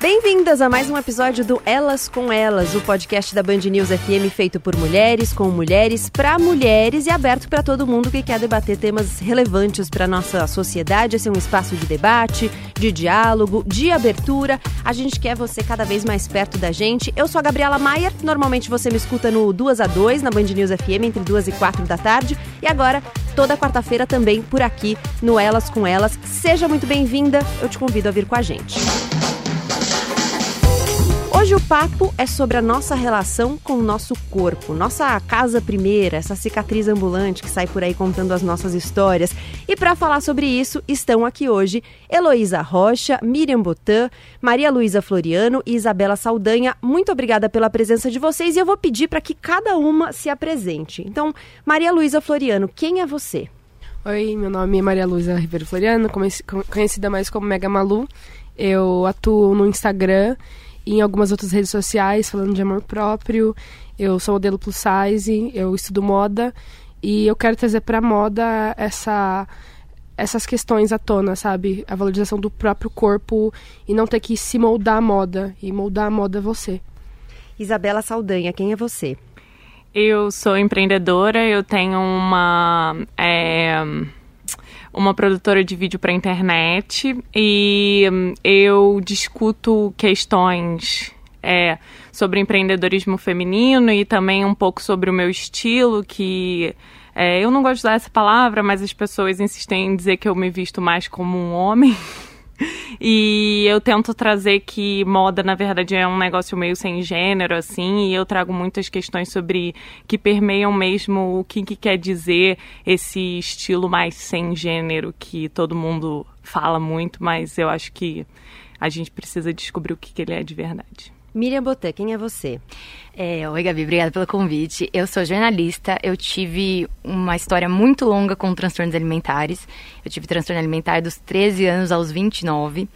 Bem-vindas a mais um episódio do Elas com Elas, o podcast da Band News FM feito por mulheres, com mulheres, para mulheres e aberto para todo mundo que quer debater temas relevantes para nossa sociedade. Esse é um espaço de debate, de diálogo, de abertura. A gente quer você cada vez mais perto da gente. Eu sou a Gabriela Maier, normalmente você me escuta no 2 a 2 na Band News FM entre 2 e 4 da tarde. E agora, toda quarta-feira também por aqui no Elas com Elas. Seja muito bem-vinda, eu te convido a vir com a gente. Hoje o papo é sobre a nossa relação com o nosso corpo, nossa casa primeira, essa cicatriz ambulante que sai por aí contando as nossas histórias. E para falar sobre isso, estão aqui hoje Heloísa Rocha, Miriam Botan, Maria Luísa Floriano e Isabela Saldanha. Muito obrigada pela presença de vocês e eu vou pedir para que cada uma se apresente. Então, Maria Luísa Floriano, quem é você? Oi, meu nome é Maria Luísa Ribeiro Floriano, conhecida mais como Mega Malu. Eu atuo no Instagram e em algumas outras redes sociais falando de amor próprio. Eu sou modelo plus size, eu estudo moda e eu quero trazer para moda essa essas questões à tona, sabe? A valorização do próprio corpo e não ter que se moldar a moda e moldar a moda você. Isabela Saldanha, quem é você? Eu sou empreendedora, eu tenho uma é, uma produtora de vídeo para internet e hum, eu discuto questões é, sobre empreendedorismo feminino e também um pouco sobre o meu estilo, que é, eu não gosto de usar essa palavra, mas as pessoas insistem em dizer que eu me visto mais como um homem. E eu tento trazer que moda, na verdade, é um negócio meio sem gênero, assim, e eu trago muitas questões sobre que permeiam mesmo o que, que quer dizer esse estilo mais sem gênero que todo mundo fala muito, mas eu acho que a gente precisa descobrir o que, que ele é de verdade. Miriam Botan, quem é você? É, oi, Gabi, obrigada pelo convite. Eu sou jornalista, eu tive uma história muito longa com transtornos alimentares. Eu tive transtorno alimentar dos 13 anos aos 29.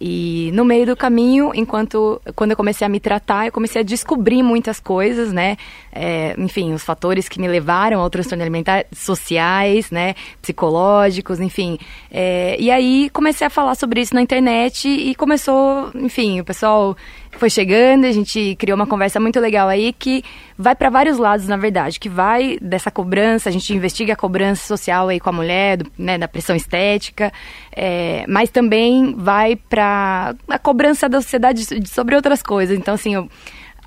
E no meio do caminho, enquanto quando eu comecei a me tratar, eu comecei a descobrir muitas coisas, né? É, enfim, os fatores que me levaram ao transtorno alimentar, sociais, né? Psicológicos, enfim. É, e aí comecei a falar sobre isso na internet e começou, enfim, o pessoal foi chegando, a gente criou uma conversa muito legal aí que vai para vários lados, na verdade, que vai dessa cobrança, a gente investiga a cobrança social aí com a mulher, do, né, da pressão estética, é, mas também vai para a cobrança da sociedade sobre outras coisas. Então, assim, eu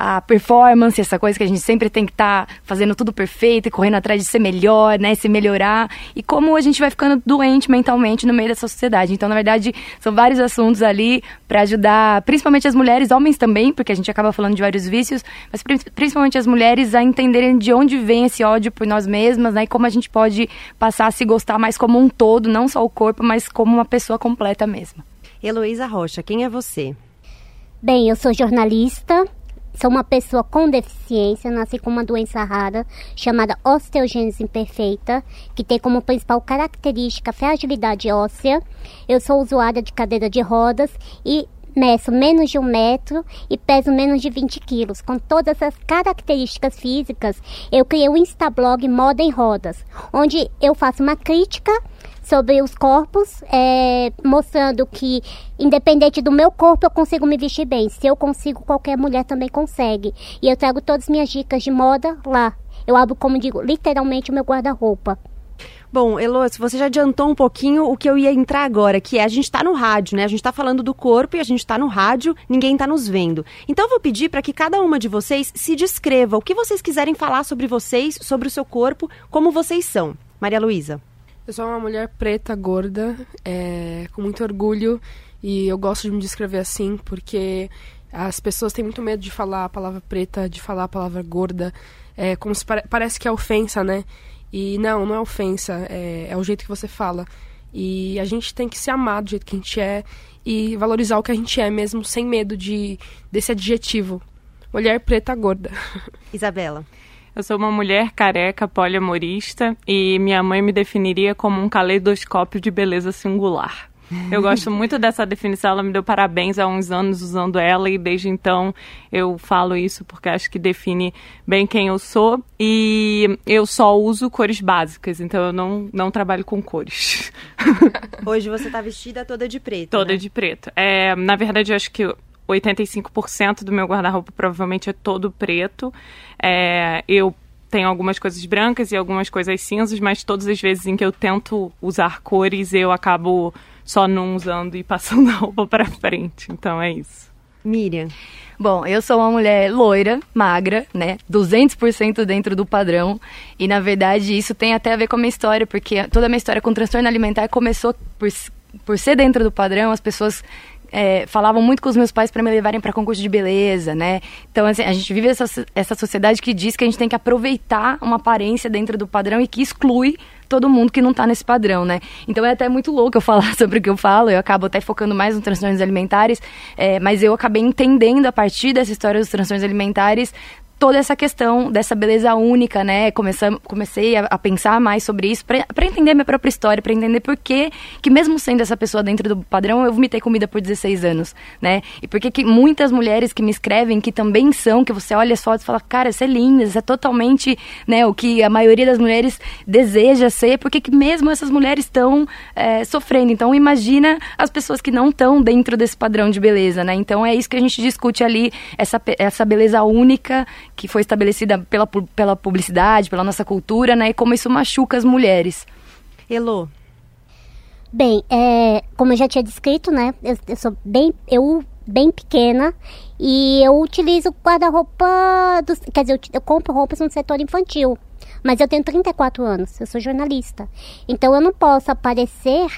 a performance, essa coisa que a gente sempre tem que estar tá fazendo tudo perfeito e correndo atrás de ser melhor, né, se melhorar, e como a gente vai ficando doente mentalmente no meio dessa sociedade. Então, na verdade, são vários assuntos ali para ajudar, principalmente as mulheres, homens também, porque a gente acaba falando de vários vícios, mas principalmente as mulheres a entenderem de onde vem esse ódio por nós mesmas, né, e como a gente pode passar a se gostar mais como um todo, não só o corpo, mas como uma pessoa completa mesmo. Heloísa Rocha, quem é você? Bem, eu sou jornalista, sou uma pessoa com deficiência, nasci com uma doença rara chamada osteogênese imperfeita, que tem como principal característica fragilidade óssea. Eu sou usuária de cadeira de rodas e meço menos de um metro e peso menos de 20 quilos. Com todas essas características físicas, eu criei o Instablog Moda em Rodas, onde eu faço uma crítica sobre os corpos, é, mostrando que, independente do meu corpo, eu consigo me vestir bem. Se eu consigo, qualquer mulher também consegue. E eu trago todas as minhas dicas de moda lá. Eu abro, como digo, literalmente o meu guarda-roupa. Bom, Elo, você já adiantou um pouquinho o que eu ia entrar agora, que é a gente está no rádio, né? A gente está falando do corpo e a gente está no rádio, ninguém está nos vendo. Então eu vou pedir para que cada uma de vocês se descreva o que vocês quiserem falar sobre vocês, sobre o seu corpo, como vocês são. Maria Luísa. Eu sou uma mulher preta, gorda, é, com muito orgulho e eu gosto de me descrever assim porque as pessoas têm muito medo de falar a palavra preta, de falar a palavra gorda, é, como se pare parece que é ofensa, né? E não, não é ofensa, é, é o jeito que você fala. E a gente tem que se amar do jeito que a gente é e valorizar o que a gente é mesmo, sem medo de desse adjetivo. Mulher preta gorda. Isabela. Eu sou uma mulher careca, poliamorista e minha mãe me definiria como um caleidoscópio de beleza singular. Eu gosto muito dessa definição, ela me deu parabéns há uns anos usando ela e desde então eu falo isso porque acho que define bem quem eu sou e eu só uso cores básicas, então eu não, não trabalho com cores. Hoje você está vestida toda de preto. Toda né? de preto. É, na verdade, eu acho que 85% do meu guarda-roupa provavelmente é todo preto. É, eu tenho algumas coisas brancas e algumas coisas cinzas, mas todas as vezes em que eu tento usar cores, eu acabo só não usando e passando a roupa para frente. Então é isso. Miriam. Bom, eu sou uma mulher loira, magra, né? 200% dentro do padrão. E na verdade isso tem até a ver com a minha história, porque toda a minha história com transtorno alimentar começou por, por ser dentro do padrão, as pessoas é, falavam muito com os meus pais para me levarem para concurso de beleza, né? Então, assim, a gente vive essa, essa sociedade que diz que a gente tem que aproveitar uma aparência dentro do padrão e que exclui todo mundo que não está nesse padrão, né? Então é até muito louco eu falar sobre o que eu falo, eu acabo até focando mais nos transtornos alimentares, é, mas eu acabei entendendo a partir dessa história dos transtornos alimentares toda essa questão dessa beleza única, né? Comecei, comecei a, a pensar mais sobre isso para entender minha própria história, para entender por que, que mesmo sendo essa pessoa dentro do padrão, eu vomitei comida por 16 anos, né? E por que muitas mulheres que me escrevem, que também são, que você olha as fotos e fala, cara, você é linda, você é totalmente, né, o que a maioria das mulheres deseja ser, porque que mesmo essas mulheres estão é, sofrendo. Então, imagina as pessoas que não estão dentro desse padrão de beleza, né? Então, é isso que a gente discute ali, essa, essa beleza única que foi estabelecida pela, pela publicidade, pela nossa cultura, né? E como isso machuca as mulheres. Elô. Bem, é, como eu já tinha descrito, né? Eu, eu sou bem, eu bem pequena e eu utilizo guarda-roupa, quer dizer, eu, eu compro roupas no setor infantil. Mas eu tenho 34 anos, eu sou jornalista. Então eu não posso aparecer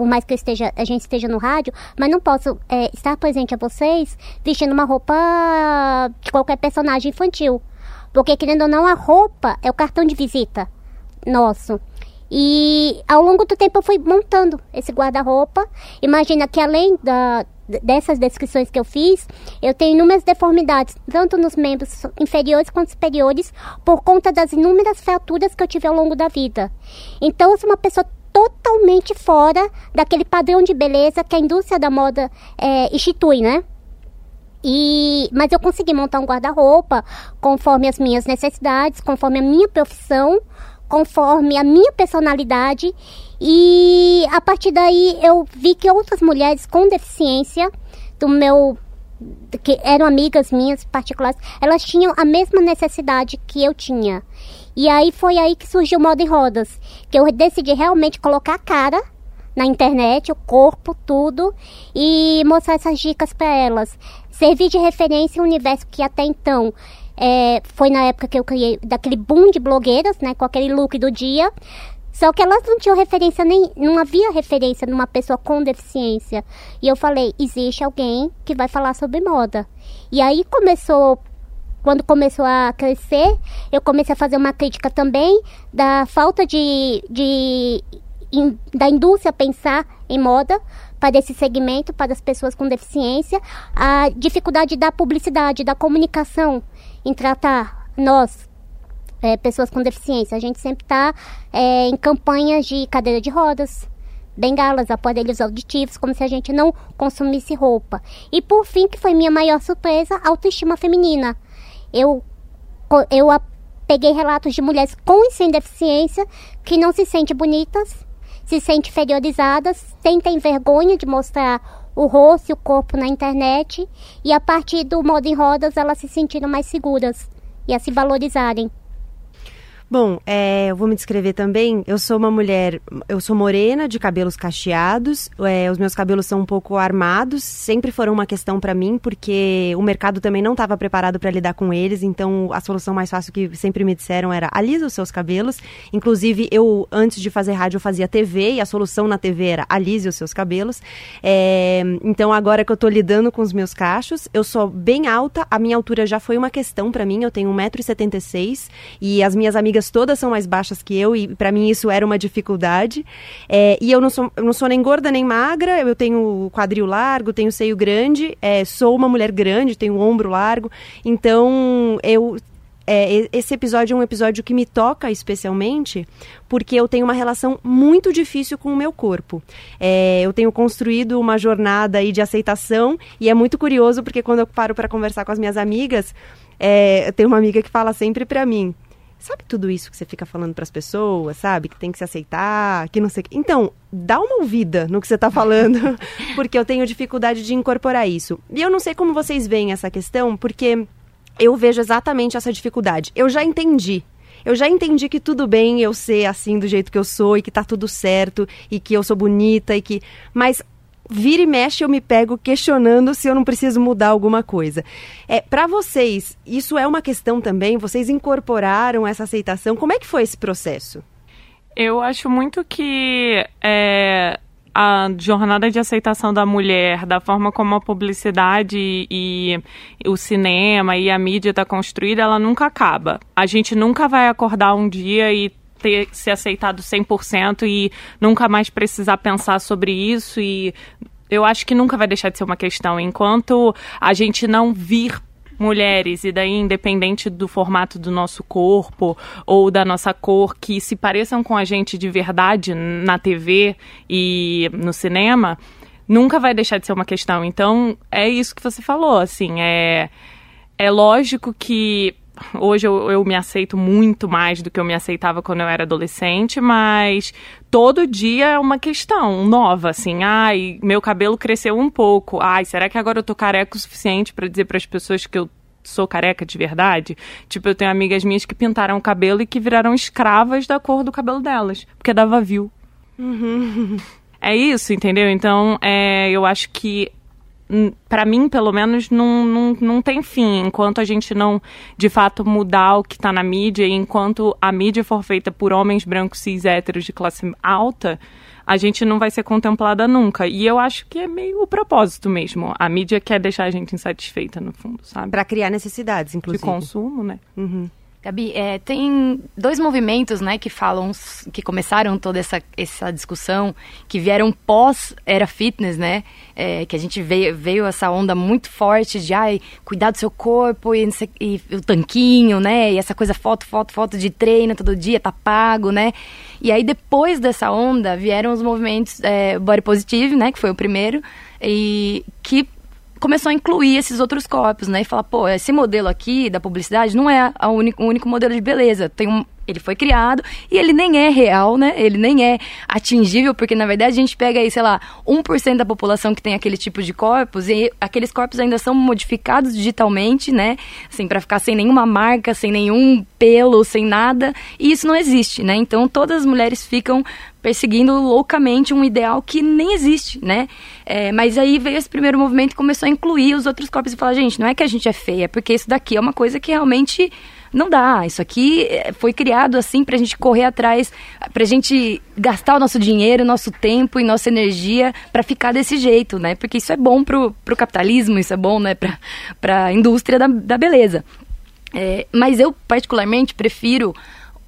por mais que esteja, a gente esteja no rádio, mas não posso é, estar presente a vocês vestindo uma roupa de qualquer personagem infantil. Porque, querendo ou não, a roupa é o cartão de visita nosso. E ao longo do tempo eu fui montando esse guarda-roupa. Imagina que além da, dessas descrições que eu fiz, eu tenho inúmeras deformidades, tanto nos membros inferiores quanto superiores, por conta das inúmeras fraturas que eu tive ao longo da vida. Então, eu sou uma pessoa totalmente fora daquele padrão de beleza que a indústria da moda é, institui, né? E, mas eu consegui montar um guarda-roupa conforme as minhas necessidades, conforme a minha profissão, conforme a minha personalidade. E a partir daí eu vi que outras mulheres com deficiência do meu que eram amigas minhas particulares, elas tinham a mesma necessidade que eu tinha. E aí foi aí que surgiu o Moda em Rodas, que eu decidi realmente colocar a cara na internet, o corpo, tudo, e mostrar essas dicas para elas. Servir de referência um universo que até então é, foi na época que eu criei daquele boom de blogueiras, né, com aquele look do dia. Só que elas não tinham referência nem, não havia referência numa pessoa com deficiência. E eu falei, existe alguém que vai falar sobre moda. E aí começou quando começou a crescer, eu comecei a fazer uma crítica também da falta de, de in, da indústria pensar em moda, para esse segmento, para as pessoas com deficiência, a dificuldade da publicidade, da comunicação em tratar nós, é, pessoas com deficiência. A gente sempre está é, em campanhas de cadeira de rodas, bengalas, aparelhos auditivos, como se a gente não consumisse roupa. E por fim, que foi minha maior surpresa, autoestima feminina. Eu, eu peguei relatos de mulheres com e sem deficiência que não se sentem bonitas, se sentem inferiorizadas, sentem vergonha de mostrar o rosto e o corpo na internet e a partir do modo em rodas elas se sentiram mais seguras e a se valorizarem. Bom, é, eu vou me descrever também. Eu sou uma mulher, eu sou morena, de cabelos cacheados. É, os meus cabelos são um pouco armados. Sempre foram uma questão para mim, porque o mercado também não estava preparado para lidar com eles. Então, a solução mais fácil que sempre me disseram era alisa os seus cabelos. Inclusive, eu antes de fazer rádio eu fazia TV e a solução na TV era alise os seus cabelos. É, então, agora que eu tô lidando com os meus cachos, eu sou bem alta. A minha altura já foi uma questão para mim. Eu tenho 1,76m e as minhas amigas amigas todas são mais baixas que eu e para mim isso era uma dificuldade. É, e eu não sou, eu não sou nem gorda nem magra, eu tenho quadril largo, tenho seio grande, é, sou uma mulher grande, tenho ombro largo. Então eu é, esse episódio é um episódio que me toca especialmente porque eu tenho uma relação muito difícil com o meu corpo. É, eu tenho construído uma jornada aí de aceitação e é muito curioso porque quando eu paro para conversar com as minhas amigas, é, eu tenho uma amiga que fala sempre para mim: Sabe tudo isso que você fica falando para as pessoas, sabe? Que tem que se aceitar, que não sei. Então, dá uma ouvida no que você está falando, porque eu tenho dificuldade de incorporar isso. E eu não sei como vocês veem essa questão, porque eu vejo exatamente essa dificuldade. Eu já entendi eu já entendi que tudo bem eu ser assim do jeito que eu sou e que tá tudo certo e que eu sou bonita e que mas vira e mexe eu me pego questionando se eu não preciso mudar alguma coisa. É, para vocês, isso é uma questão também? Vocês incorporaram essa aceitação? Como é que foi esse processo? Eu acho muito que é, a jornada de aceitação da mulher, da forma como a publicidade e, e o cinema e a mídia está construída, ela nunca acaba. A gente nunca vai acordar um dia e ter ser aceitado 100% e nunca mais precisar pensar sobre isso e eu acho que nunca vai deixar de ser uma questão enquanto a gente não vir mulheres, e daí independente do formato do nosso corpo ou da nossa cor, que se pareçam com a gente de verdade na TV e no cinema, nunca vai deixar de ser uma questão. Então, é isso que você falou, assim, é, é lógico que Hoje eu, eu me aceito muito mais do que eu me aceitava quando eu era adolescente, mas todo dia é uma questão nova, assim. Ai, meu cabelo cresceu um pouco. Ai, será que agora eu tô careca o suficiente para dizer para as pessoas que eu sou careca de verdade. Tipo, eu tenho amigas minhas que pintaram o cabelo e que viraram escravas da cor do cabelo delas, porque dava view. Uhum. É isso, entendeu? Então, é, eu acho que para mim, pelo menos, não, não, não tem fim. Enquanto a gente não, de fato, mudar o que está na mídia, e enquanto a mídia for feita por homens brancos cis héteros de classe alta, a gente não vai ser contemplada nunca. E eu acho que é meio o propósito mesmo. A mídia quer deixar a gente insatisfeita, no fundo, sabe? Para criar necessidades, inclusive. De consumo, né? Uhum. Gabi, é, tem dois movimentos, né, que falam, que começaram toda essa, essa discussão, que vieram pós era fitness, né, é, que a gente veio, veio essa onda muito forte de, ai, cuidar do seu corpo e, e, o tanquinho, né, e essa coisa foto, foto, foto de treino todo dia, tá pago, né, e aí depois dessa onda vieram os movimentos é, body positive, né, que foi o primeiro, e que começou a incluir esses outros corpos, né? E falar, pô, esse modelo aqui da publicidade não é a único, o único modelo de beleza. Tem um, ele foi criado e ele nem é real, né? Ele nem é atingível, porque na verdade a gente pega aí, sei lá, 1% da população que tem aquele tipo de corpos e aqueles corpos ainda são modificados digitalmente, né? Assim, para ficar sem nenhuma marca, sem nenhum pelo, sem nada, e isso não existe, né? Então todas as mulheres ficam perseguindo loucamente um ideal que nem existe, né? É, mas aí veio esse primeiro movimento e começou a incluir os outros corpos e falar, gente, não é que a gente é feia, é porque isso daqui é uma coisa que realmente não dá. Isso aqui eh, foi criado assim para a gente correr atrás, para a gente gastar o nosso dinheiro, nosso tempo e nossa energia para ficar desse jeito, né? Porque isso é bom pro, pro capitalismo, isso é bom, né, para a indústria da, da beleza. É, mas eu, particularmente, prefiro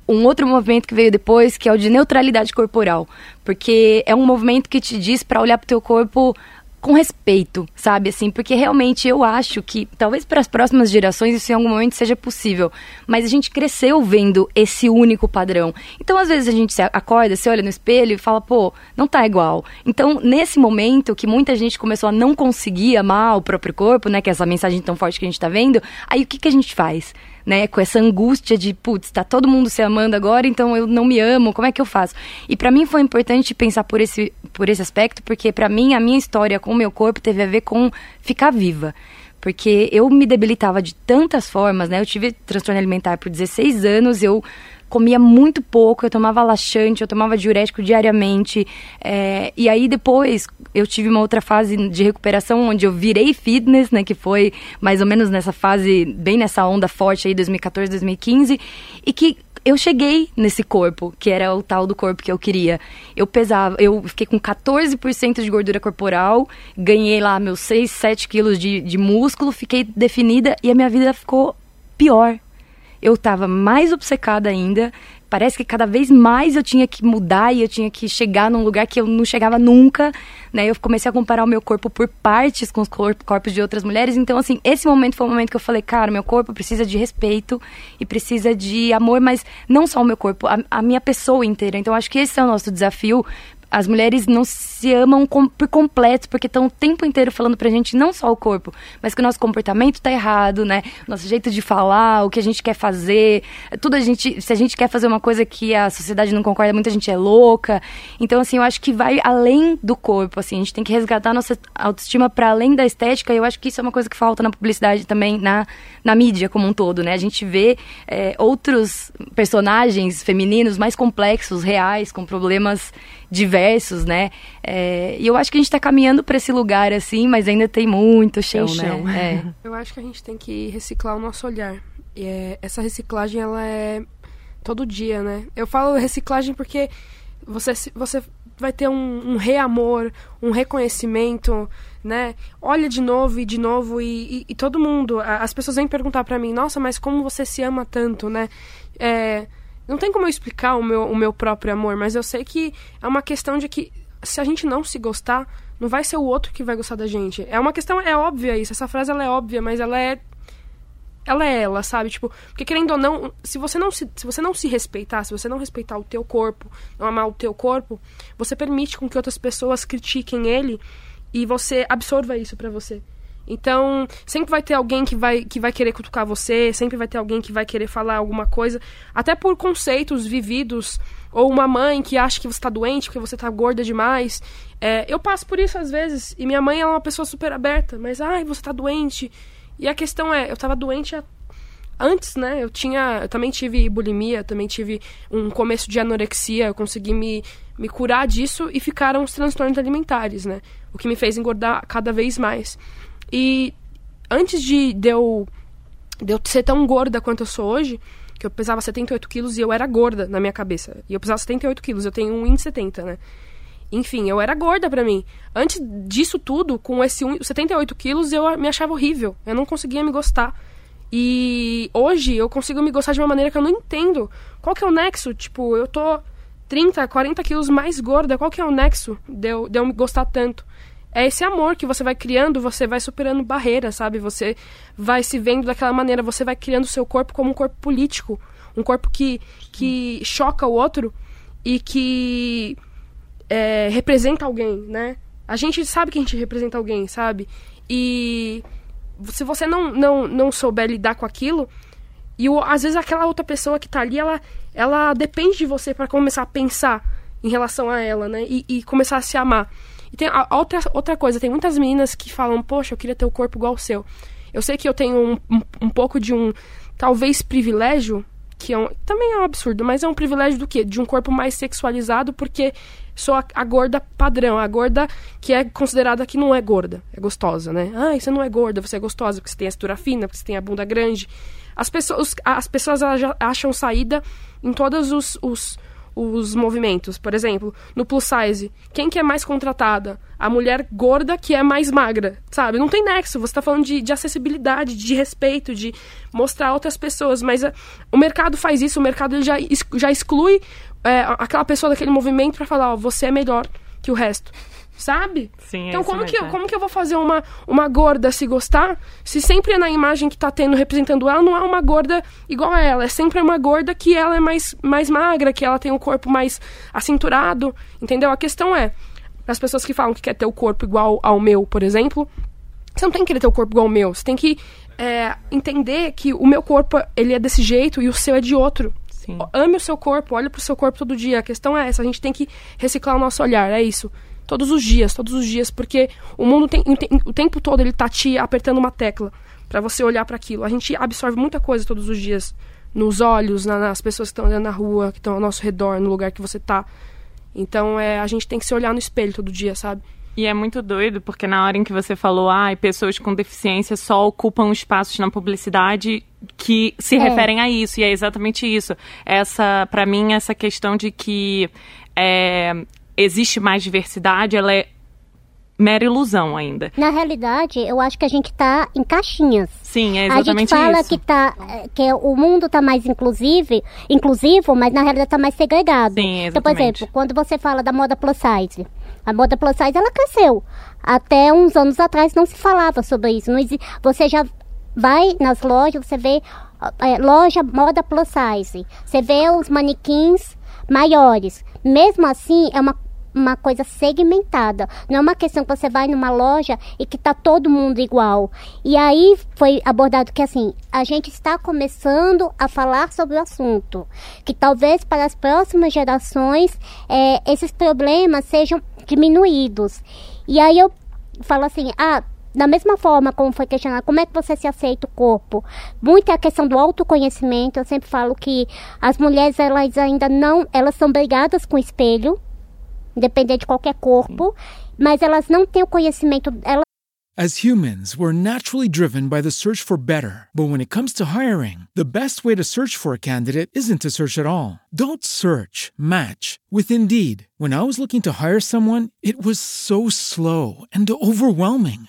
um outro movimento que veio depois, que é o de neutralidade corporal, porque é um movimento que te diz para olhar para o teu corpo com respeito, sabe? Assim, porque realmente eu acho que talvez para as próximas gerações isso em algum momento seja possível, mas a gente cresceu vendo esse único padrão. Então, às vezes a gente se acorda, se olha no espelho e fala, pô, não tá igual. Então, nesse momento que muita gente começou a não conseguir amar o próprio corpo, né, que é essa mensagem tão forte que a gente tá vendo, aí o que que a gente faz? Né, com essa angústia de, putz, tá todo mundo se amando agora, então eu não me amo, como é que eu faço? E para mim foi importante pensar por esse, por esse aspecto, porque para mim a minha história com o meu corpo teve a ver com ficar viva. Porque eu me debilitava de tantas formas, né? Eu tive transtorno alimentar por 16 anos, eu comia muito pouco, eu tomava laxante, eu tomava diurético diariamente. É, e aí depois eu tive uma outra fase de recuperação onde eu virei fitness, né? Que foi mais ou menos nessa fase, bem nessa onda forte aí, 2014, 2015. E que eu cheguei nesse corpo, que era o tal do corpo que eu queria. Eu pesava, eu fiquei com 14% de gordura corporal, ganhei lá meus 6, 7 quilos de, de músculo, fiquei definida e a minha vida ficou pior eu estava mais obcecada ainda. Parece que cada vez mais eu tinha que mudar e eu tinha que chegar num lugar que eu não chegava nunca, né? Eu comecei a comparar o meu corpo por partes com os corpos de outras mulheres. Então, assim, esse momento foi o momento que eu falei, cara, meu corpo precisa de respeito e precisa de amor, mas não só o meu corpo, a, a minha pessoa inteira. Então, acho que esse é o nosso desafio as mulheres não se amam com, por completo, porque estão o tempo inteiro falando pra gente não só o corpo, mas que o nosso comportamento tá errado, né? Nosso jeito de falar, o que a gente quer fazer, tudo a gente, se a gente quer fazer uma coisa que a sociedade não concorda, muita gente é louca. Então, assim, eu acho que vai além do corpo, assim, a gente tem que resgatar nossa autoestima para além da estética, e eu acho que isso é uma coisa que falta na publicidade também, na, na mídia como um todo, né? A gente vê é, outros personagens femininos mais complexos, reais, com problemas diversos, né? É, e eu acho que a gente está caminhando para esse lugar assim, mas ainda tem muito chão, tem chão. né? É. Eu acho que a gente tem que reciclar o nosso olhar. E é, essa reciclagem ela é todo dia, né? Eu falo reciclagem porque você você vai ter um, um reamor, um reconhecimento, né? Olha de novo e de novo e, e, e todo mundo, as pessoas vêm perguntar para mim, nossa, mas como você se ama tanto, né? É, não tem como eu explicar o meu, o meu próprio amor, mas eu sei que é uma questão de que se a gente não se gostar, não vai ser o outro que vai gostar da gente. É uma questão, é óbvia isso. Essa frase ela é óbvia, mas ela é ela é ela, sabe? Tipo, porque querendo ou não, se você não se, se você não se respeitar, se você não respeitar o teu corpo, não amar o teu corpo, você permite com que outras pessoas critiquem ele e você absorva isso para você. Então, sempre vai ter alguém que vai, que vai querer cutucar você, sempre vai ter alguém que vai querer falar alguma coisa, até por conceitos vividos, ou uma mãe que acha que você está doente porque você está gorda demais. É, eu passo por isso às vezes, e minha mãe é uma pessoa super aberta, mas, ai, você está doente. E a questão é, eu estava doente antes, né? Eu tinha, eu também tive bulimia, também tive um começo de anorexia, eu consegui me, me curar disso e ficaram os transtornos alimentares, né? O que me fez engordar cada vez mais. E antes de, de, eu, de eu ser tão gorda quanto eu sou hoje, que eu pesava 78 quilos e eu era gorda na minha cabeça. E eu pesava 78 quilos, eu tenho 1,70, né? Enfim, eu era gorda pra mim. Antes disso tudo, com esse 78 quilos, eu me achava horrível. Eu não conseguia me gostar. E hoje eu consigo me gostar de uma maneira que eu não entendo. Qual que é o nexo? Tipo, eu tô 30, 40 quilos mais gorda. Qual que é o nexo de eu, de eu me gostar tanto? É esse amor que você vai criando, você vai superando barreiras, sabe? Você vai se vendo daquela maneira, você vai criando o seu corpo como um corpo político, um corpo que, que choca o outro e que é, representa alguém, né? A gente sabe que a gente representa alguém, sabe? E se você não, não, não souber lidar com aquilo, e o, às vezes aquela outra pessoa que tá ali, ela, ela depende de você para começar a pensar em relação a ela, né? E, e começar a se amar. E tem a, outra, outra coisa, tem muitas meninas que falam, poxa, eu queria ter o corpo igual ao seu. Eu sei que eu tenho um, um, um pouco de um, talvez, privilégio, que é um, também é um absurdo, mas é um privilégio do quê? De um corpo mais sexualizado, porque sou a, a, gorda padrão, a gorda que é considerada que não é gorda, é gostosa, né? Ah, você não é gorda, você é gostosa, porque você tem a cintura fina, porque você tem a bunda grande. As pessoas, as pessoas acham saída em todos os, os os movimentos. Por exemplo, no plus size, quem que é mais contratada? A mulher gorda que é mais magra, sabe? Não tem nexo. Você está falando de, de, acessibilidade, de respeito, de mostrar outras pessoas. Mas a, o mercado faz isso, o mercado já, já exclui é, aquela pessoa daquele movimento para falar, ó, você é melhor que o resto sabe? Sim, é então como que, eu, como que eu vou fazer uma, uma gorda se gostar se sempre na imagem que tá tendo representando ela não é uma gorda igual a ela, é sempre uma gorda que ela é mais, mais magra, que ela tem um corpo mais acinturado, entendeu? A questão é, as pessoas que falam que quer ter o corpo igual ao meu, por exemplo, você não tem que querer ter o corpo igual ao meu, você tem que é, entender que o meu corpo ele é desse jeito e o seu é de outro. Sim. Ame o seu corpo, olhe pro seu corpo todo dia. A questão é essa, a gente tem que reciclar o nosso olhar, é isso. Todos os dias, todos os dias, porque o mundo tem, o tempo todo ele tá te apertando uma tecla para você olhar para aquilo. A gente absorve muita coisa todos os dias nos olhos, na, nas pessoas que estão andando na rua, que estão ao nosso redor, no lugar que você tá. Então, é, a gente tem que se olhar no espelho todo dia, sabe? E é muito doido, porque na hora em que você falou, ah, pessoas com deficiência só ocupam espaços na publicidade que se é. referem a isso, e é exatamente isso. Essa, para mim, essa questão de que é, existe mais diversidade, ela é mera ilusão ainda. Na realidade, eu acho que a gente está em caixinhas. Sim, é exatamente isso. A gente fala isso. que tá que o mundo está mais inclusive, inclusivo, mas na realidade está mais segregado. Sim, exatamente. Então, por exemplo, quando você fala da moda plus size, a moda plus size ela cresceu. Até uns anos atrás não se falava sobre isso. Não existe, você já vai nas lojas, você vê é, loja moda plus size. Você vê os manequins maiores. Mesmo assim, é uma uma coisa segmentada. Não é uma questão que você vai numa loja e que tá todo mundo igual. E aí foi abordado que assim, a gente está começando a falar sobre o assunto. Que talvez para as próximas gerações é, esses problemas sejam diminuídos. E aí eu falo assim, ah, da mesma forma como foi questionado, como é que você se aceita o corpo? Muito é a questão do autoconhecimento. Eu sempre falo que as mulheres, elas ainda não, elas são brigadas com o espelho independente de qualquer corpo, mas elas não têm o conhecimento. Elas... As humans, we're naturally driven by the search for better. But when it comes to hiring, the best way to search for a candidate isn't to search at all. Don't search, match with Indeed. When I was looking to hire someone, it was so slow and overwhelming.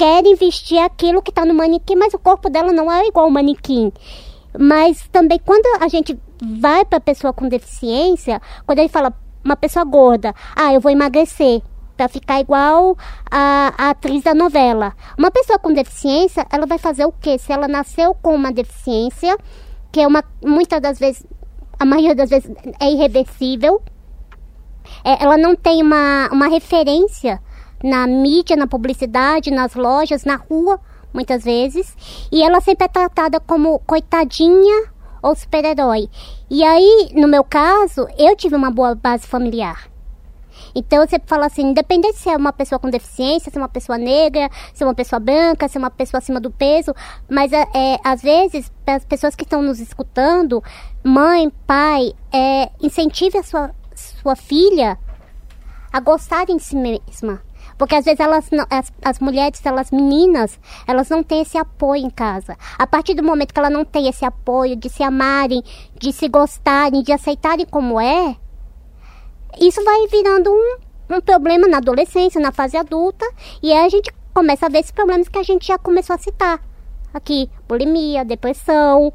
querem vestir aquilo que está no manequim, mas o corpo dela não é igual ao manequim. Mas também quando a gente vai para a pessoa com deficiência, quando ele fala uma pessoa gorda, ah, eu vou emagrecer para ficar igual a, a, atriz da novela. Uma pessoa com deficiência, ela vai fazer o quê? Se ela nasceu com uma deficiência, que é uma muitas das vezes, a maioria das vezes é irreversível, é, ela não tem uma, uma referência na mídia, na publicidade, nas lojas, na rua, muitas vezes. E ela sempre é tratada como coitadinha ou super-herói. E aí, no meu caso, eu tive uma boa base familiar. Então eu sempre falo assim, independente se é uma pessoa com deficiência, se é uma pessoa negra, se é uma pessoa branca, se é uma pessoa acima do peso, mas é, é às vezes, para as pessoas que estão nos escutando, mãe, pai, é, incentive a sua, sua filha a gostar em si mesma. Porque às vezes elas não, as, as mulheres, elas meninas, elas não têm esse apoio em casa. A partir do momento que ela não tem esse apoio de se amarem, de se gostarem, de aceitarem como é, isso vai virando um, um problema na adolescência, na fase adulta, e aí a gente começa a ver esses problemas que a gente já começou a citar aqui: bulimia, depressão,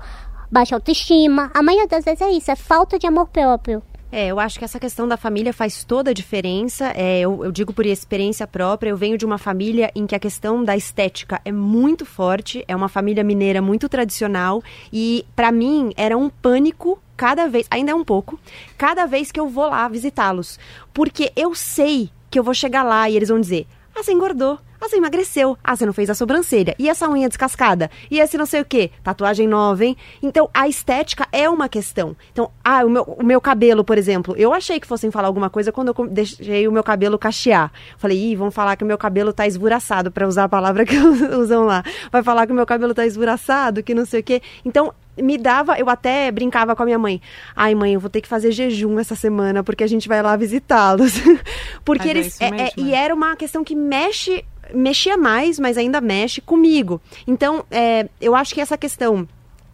baixa autoestima. A maioria das vezes é isso, é falta de amor próprio. É, eu acho que essa questão da família faz toda a diferença. É, eu, eu, digo por experiência própria, eu venho de uma família em que a questão da estética é muito forte, é uma família mineira muito tradicional e para mim era um pânico cada vez, ainda é um pouco, cada vez que eu vou lá visitá-los, porque eu sei que eu vou chegar lá e eles vão dizer: "Ah, você engordou. Ah, você emagreceu. Ah, você não fez a sobrancelha. E essa unha descascada? E esse não sei o quê? Tatuagem nova, hein? Então, a estética é uma questão. Então, ah, o meu, o meu cabelo, por exemplo. Eu achei que fossem falar alguma coisa quando eu deixei o meu cabelo cachear. Falei, ih, vão falar que o meu cabelo tá esvuraçado, para usar a palavra que usam lá. Vai falar que o meu cabelo tá esvuraçado, que não sei o quê. Então, me dava, eu até brincava com a minha mãe. Ai, mãe, eu vou ter que fazer jejum essa semana porque a gente vai lá visitá-los. porque Mas eles é é, é, e é. era uma questão que mexe mexia mais, mas ainda mexe comigo. Então, é, eu acho que essa questão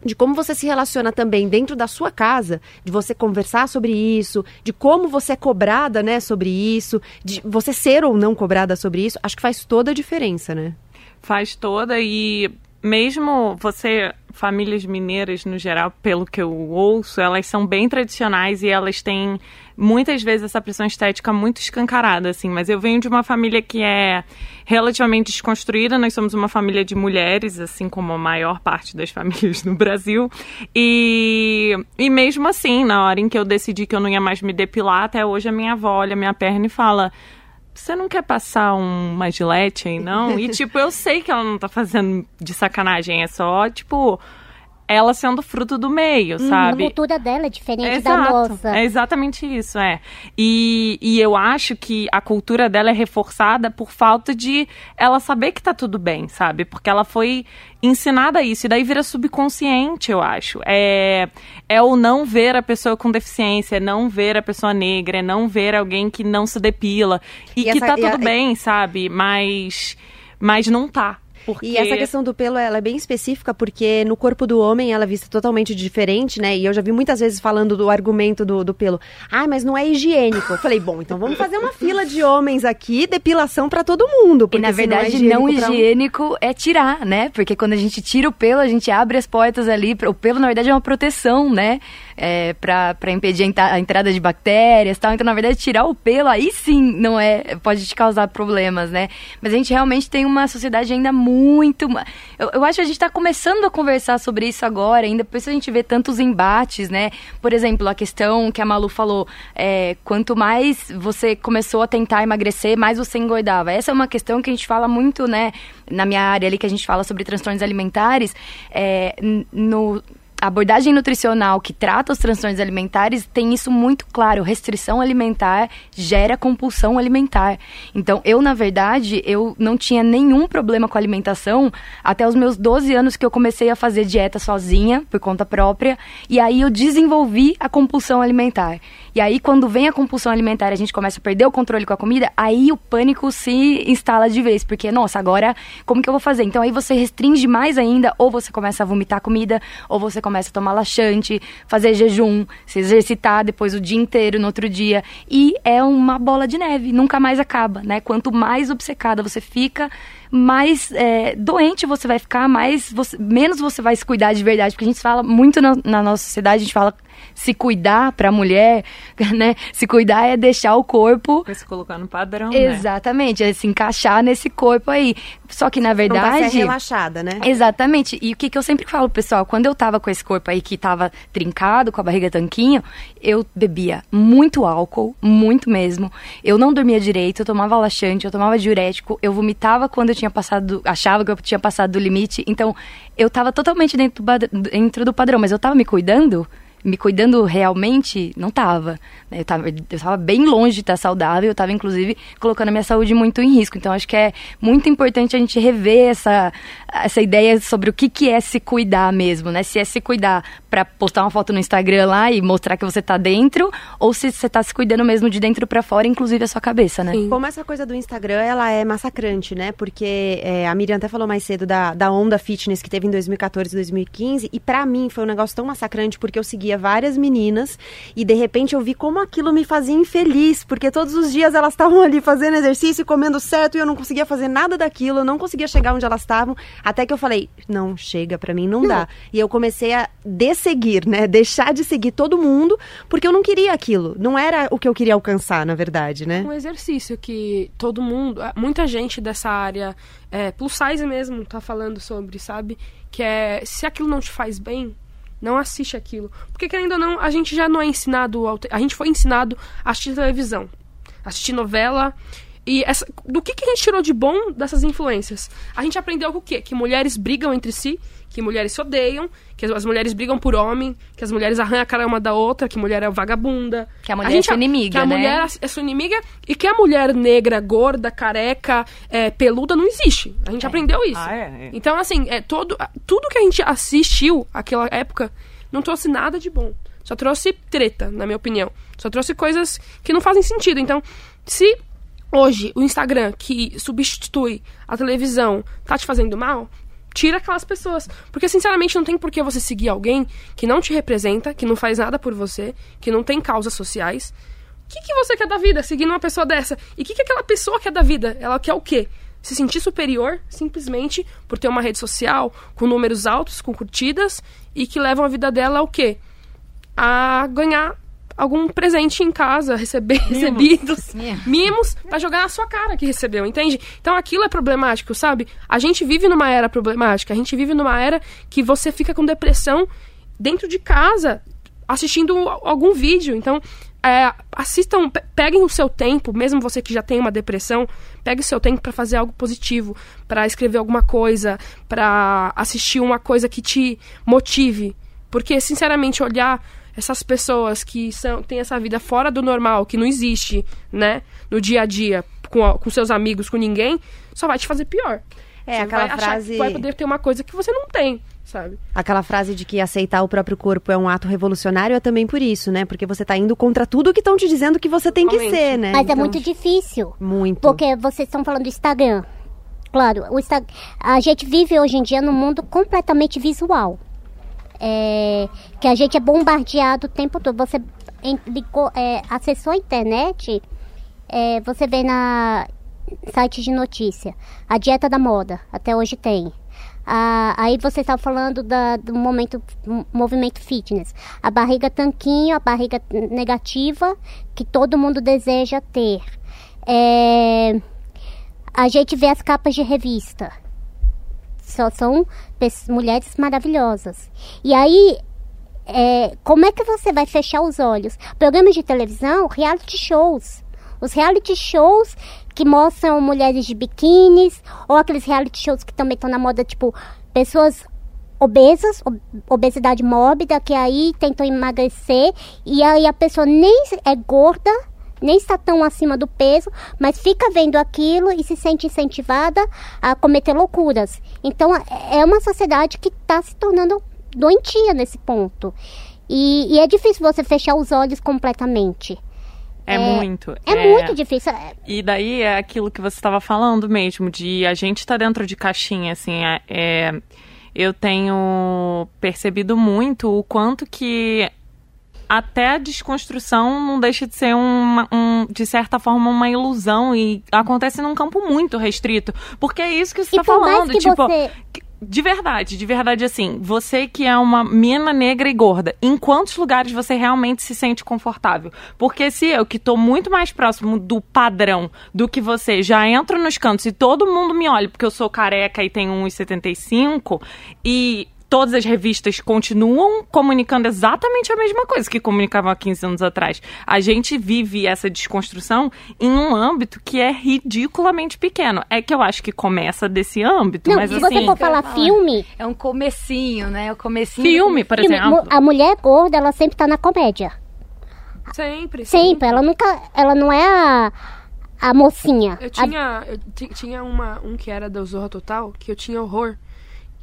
de como você se relaciona também dentro da sua casa, de você conversar sobre isso, de como você é cobrada, né, sobre isso, de você ser ou não cobrada sobre isso, acho que faz toda a diferença, né? Faz toda e mesmo você, famílias mineiras no geral, pelo que eu ouço, elas são bem tradicionais e elas têm muitas vezes essa pressão estética muito escancarada, assim. Mas eu venho de uma família que é relativamente desconstruída. Nós somos uma família de mulheres, assim como a maior parte das famílias no Brasil. E, e mesmo assim, na hora em que eu decidi que eu não ia mais me depilar, até hoje a minha avó olha minha perna e fala você não quer passar um, uma gilete aí, não? E, tipo, eu sei que ela não tá fazendo de sacanagem, é só, tipo, ela sendo fruto do meio, Hum, sabe? A cultura dela é diferente Exato, da nossa. É exatamente isso, é. E, e eu acho que a cultura dela é reforçada por falta de ela saber que tá tudo bem, sabe? Porque ela foi ensinada a isso, e daí vira subconsciente, eu acho. É, é o não ver a pessoa com deficiência, é não ver a pessoa negra, é não ver alguém que não se depila. E, E que essa- tá e a- tudo bem, sabe? Mas, mas não tá. Porque... E essa questão do pelo, ela é bem específica, porque no corpo do homem ela é vista totalmente diferente, né? E eu já vi muitas vezes falando do argumento do, do pelo. Ah, mas não é higiênico. Eu falei, bom, então vamos fazer uma fila de homens aqui, depilação pra todo mundo. E Porque na se não é verdade, não higiênico um- higiênico é tirar, né? Porque quando a gente tira o pelo, a gente abre as portas ali. O pelo, na verdade, é uma proteção, né? É, pra impedir a entra- a entrada de bactérias tal. Então, na verdade, tirar o pelo, aí sim, não é. Pode te causar problemas, né? Mas a gente realmente tem uma sociedade ainda muito. Eu, eu acho que a gente tá começando a conversar sobre isso agora, ainda por isso a gente vê tantos embates, né? Por exemplo, a questão que a Malu falou: é, quanto mais você começou a tentar emagrecer, mais você engordava. Essa é uma questão que a gente fala muito, né? Na minha área ali, que a gente fala sobre transtornos alimentares, é, no a abordagem nutricional que trata os transtornos alimentares tem isso muito claro. Restrição alimentar gera compulsão alimentar. Então, eu, na verdade, eu não tinha nenhum problema com alimentação até os meus 12 anos que eu comecei a fazer dieta sozinha, por conta própria. E aí eu desenvolvi a compulsão alimentar. E aí, quando vem a compulsão alimentar a gente começa a perder o controle com a comida, aí o pânico se instala de vez. Porque, nossa, agora como que eu vou fazer? Então aí você restringe mais ainda, ou você começa a vomitar comida, ou você começa a tomar laxante, fazer jejum, se exercitar depois o dia inteiro, no outro dia. E é uma bola de neve, nunca mais acaba, né? Quanto mais obcecada você fica, mais é, doente você vai ficar, mais você- menos você vai se cuidar de verdade. Porque a gente fala muito na, na nossa sociedade, a gente fala se cuidar pra mulher, né? Se cuidar é deixar o corpo Vai se colocar no padrão, né? Exatamente, é se encaixar nesse corpo aí. Só que na Não verdade. ser relaxada, né? Exatamente. E o que, que eu sempre falo, pessoal, quando eu tava com esse corpo aí que tava trincado, com a barriga tanquinho, eu bebia muito álcool, muito mesmo. Eu não dormia direito, eu tomava laxante, eu tomava diurético, eu vomitava quando eu tinha passado, achava que eu tinha passado do limite. Então, eu tava totalmente dentro do, dentro do padrão, mas eu tava me cuidando. Me cuidando realmente, não tava. Eu tava, eu tava bem longe de estar saudável, eu tava, inclusive, colocando a minha saúde muito em risco. Então, acho que é muito importante a gente rever essa, essa ideia sobre o que, que é se cuidar mesmo, né? Se é se cuidar para postar uma foto no Instagram lá e mostrar que você tá dentro, ou se você tá se cuidando mesmo de dentro para fora, inclusive a sua cabeça, né? Sim. Como essa coisa do Instagram, ela é massacrante, né? Porque é, a Miriam até falou mais cedo da, da onda fitness que teve em 2014 e 2015, e para mim foi um negócio tão massacrante porque eu várias meninas e de repente eu vi como aquilo me fazia infeliz, porque todos os dias elas estavam ali fazendo exercício, comendo certo e eu não conseguia fazer nada daquilo, eu não conseguia chegar onde elas estavam, até que eu falei, não, chega, para mim não, não, dá. E eu comecei a desseguir, né? Deixar de seguir todo mundo, porque eu não queria aquilo. Não era o que eu queria alcançar, na verdade, né? Um exercício que todo mundo, muita gente dessa área, é, plus size mesmo, tá falando sobre, sabe? Que é, se aquilo não te faz bem, não assiste aquilo. Porque, querendo ou não, a gente já não é ensinado. A gente foi ensinado a assistir televisão, assistir novela. E essa, do que, que a gente tirou de bom dessas influências? A gente aprendeu o quê? Que mulheres brigam entre si, que mulheres se odeiam, que as mulheres brigam por homem, que as mulheres arranham a cara uma da outra, que mulher é vagabunda. Que a mulher a é sua inimiga, Que a né? mulher é sua inimiga e que a mulher negra, gorda, careca, é, peluda não existe. A gente é. aprendeu isso. Ah, é, é. Então, assim, é todo, tudo que a gente assistiu naquela época não trouxe nada de bom. Só trouxe treta, na minha opinião. Só trouxe coisas que não fazem sentido. Então, se hoje o Instagram, que substitui a televisão, tá te fazendo mal, tira aquelas pessoas. Porque, sinceramente, não tem por que você seguir alguém que não te representa, que não faz nada por você, que não tem causas sociais. O que, que você quer da vida seguindo uma pessoa dessa? E o que, que aquela pessoa quer da vida? Ela quer o quê? Se sentir superior simplesmente por ter uma rede social com números altos, com curtidas e que levam a vida dela ao quê? A ganhar algum presente em casa, receber mimos. recebidos, mimos, pra jogar na sua cara que recebeu, entende? Então aquilo é problemático, sabe? A gente vive numa era problemática, a gente vive numa era que você fica com depressão dentro de casa, assistindo algum vídeo. Então, é, assistam, peguem o seu tempo, mesmo você que já tem uma depressão, pegue o seu tempo para fazer algo positivo, para escrever alguma coisa, para assistir uma coisa que te motive. Porque, sinceramente, olhar essas pessoas que são, têm essa vida fora do normal, que não existe, né, no dia a dia, com, com seus amigos, com ninguém, só vai te fazer pior. É, você aquela vai frase. vai poder ter uma coisa que você não tem. Sabe? Aquela frase de que aceitar o próprio corpo é um ato revolucionário é também por isso, né? Porque você tá indo contra tudo que estão te dizendo que você tem Realmente. que ser, né? Mas é então... é muito difícil. Muito. Porque vocês estão falando do Instagram. Claro, o Insta... a gente vive hoje em dia num mundo completamente visual é, que a gente é bombardeado o tempo todo. Você é, acessou a internet, é, você vê na site de notícia, a dieta da moda, até hoje tem. Ah, aí você está falando da, do momento movimento fitness. A barriga tanquinho, a barriga negativa, que todo mundo deseja ter. É, a gente vê as capas de revista só são mulheres maravilhosas. E aí, é, como é que você vai fechar os olhos? Programas de televisão, reality shows. Os reality shows que mostram mulheres de biquínis, ou aqueles reality shows que também estão na moda, tipo, pessoas obesas, obesidade mórbida, que aí tentam emagrecer, e aí a pessoa nem é gorda, nem está tão acima do peso, mas fica vendo aquilo e se sente incentivada a cometer loucuras. Então é, é uma sociedade que está se tornando doentia nesse ponto. E, e, é difícil você fechar os olhos completamente. É, é muito. É, é, muito difícil. E daí é aquilo que você estava falando mesmo, de a gente tá dentro de caixinha, assim, é, é eu tenho percebido muito o quanto que até a desconstrução não deixa de ser uma, um, de certa forma uma ilusão e acontece num campo muito restrito. Porque é isso que você está falando. tipo, você... De verdade, de verdade, assim, você que é uma mina negra e gorda, em quantos lugares você realmente se sente confortável? Porque se eu, que tô muito mais próximo do padrão do que você, já entro nos cantos e todo mundo me olha porque eu sou careca e tenho 1,75 e todas as revistas continuam comunicando exatamente a mesma coisa que comunicavam há 15 anos atrás. A gente vive essa desconstrução em um âmbito que é ridiculamente pequeno. É que eu acho que começa desse âmbito, Não, mas se assim... você for falar filme, É um comecinho, né? O comecinho. Filme, por filme, exemplo. a mulher gorda, ela sempre tá na comédia. Sempre. Sempre. Ela nunca. Ela não é a, a mocinha. Eu A- tinha, eu ti- tinha uma, um que era da Zorra Total, que eu tinha horror.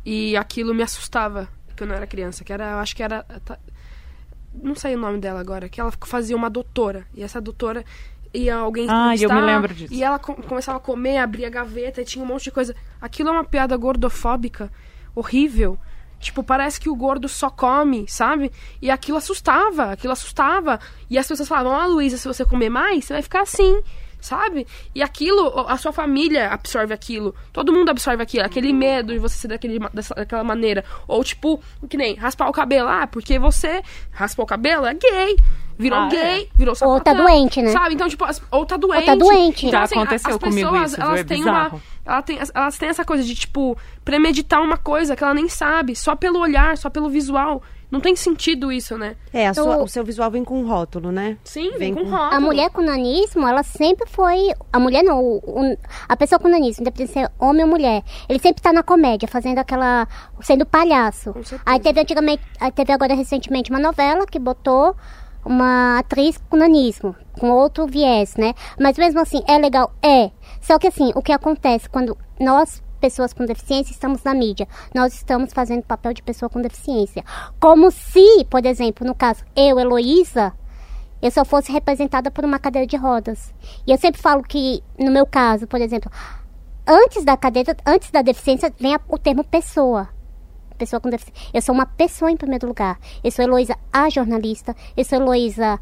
E aquilo me assustava quando eu era criança. Que era, eu acho que era. tá- Não sei o nome dela agora. Que ela fazia uma doutora. E essa doutora ia alguém Ah, eu me lembro disso. E ela co- começava a comer, abria a gaveta e tinha um monte de coisa. Aquilo é uma piada gordofóbica horrível. Tipo, parece que o gordo só come, sabe? E aquilo assustava, aquilo assustava. E as pessoas falavam, ó, Luísa, se você comer mais, você vai ficar assim, sabe? E aquilo, a sua família absorve aquilo. Todo mundo absorve aquilo. Aquele medo de você ser daquele, dessa, daquela maneira. Ou, tipo, que nem raspar o cabelo. Ah, porque você raspou o cabelo, é gay. Virou Ah, gay, virou Ou tá sapatão, doente, né? Sabe? Então, tipo, as- ou tá doente. tá doente. Já assim, aconteceu as comigo pessoas, isso, elas é têm bizarro. uma ela tem, elas têm essa coisa de, tipo, premeditar uma coisa que ela nem sabe, só pelo olhar, só pelo visual. Não tem sentido isso, né? É, a sua- o seu visual vem com um rótulo, né? Sim, Vem vem com com- rótulo. A mulher com nanismo, ela sempre foi. A mulher não, o- o- a pessoa com nanismo, independente de ser homem ou mulher, ele sempre tá na comédia, fazendo aquela. sendo palhaço. Aí teve antigamente. Aí teve agora recentemente uma novela que botou uma atriz com nanismo, com outro viés, né? Mas mesmo assim, é legal? É. Só que assim, o que acontece quando nós. Pessoas com deficiência estamos na mídia. Nós estamos fazendo papel de pessoa com deficiência. Como se, por exemplo, no caso, eu, Heloísa, eu só fosse representada por uma cadeira de rodas. E eu sempre falo que, no meu caso, por exemplo, antes da cadeira, antes da deficiência, vem o termo pessoa. Pessoa com deficiência. Eu sou uma pessoa em primeiro lugar. Eu sou Heloísa, a jornalista. Eu sou Heloísa,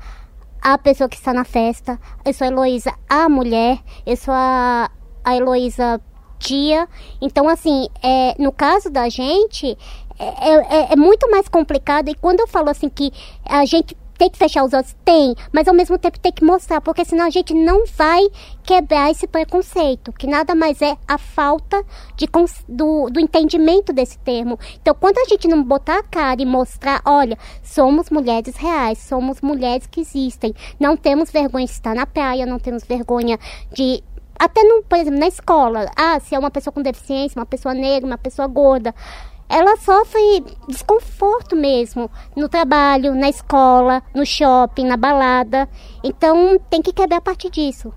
a pessoa que está na festa. Eu sou Heloísa, a mulher. Eu sou a, a Heloísa tia. Então, assim, é, no caso da gente, é, é- é muito mais complicado. E quando eu falo assim que a gente tem que fechar os olhos, tem, mas ao mesmo tempo tem que mostrar, porque senão a gente não vai quebrar esse preconceito, que nada mais é a falta de, do, do entendimento desse termo. Então, quando a gente não botar a cara e mostrar, olha, somos mulheres reais, somos mulheres que existem, não temos vergonha de estar na praia, não temos vergonha de até no, por exemplo, na escola, ah, se é uma pessoa com deficiência, uma pessoa negra, uma pessoa gorda, ela sofre desconforto mesmo no trabalho, na escola, no shopping, na balada. Então tem que quebrar a partir disso.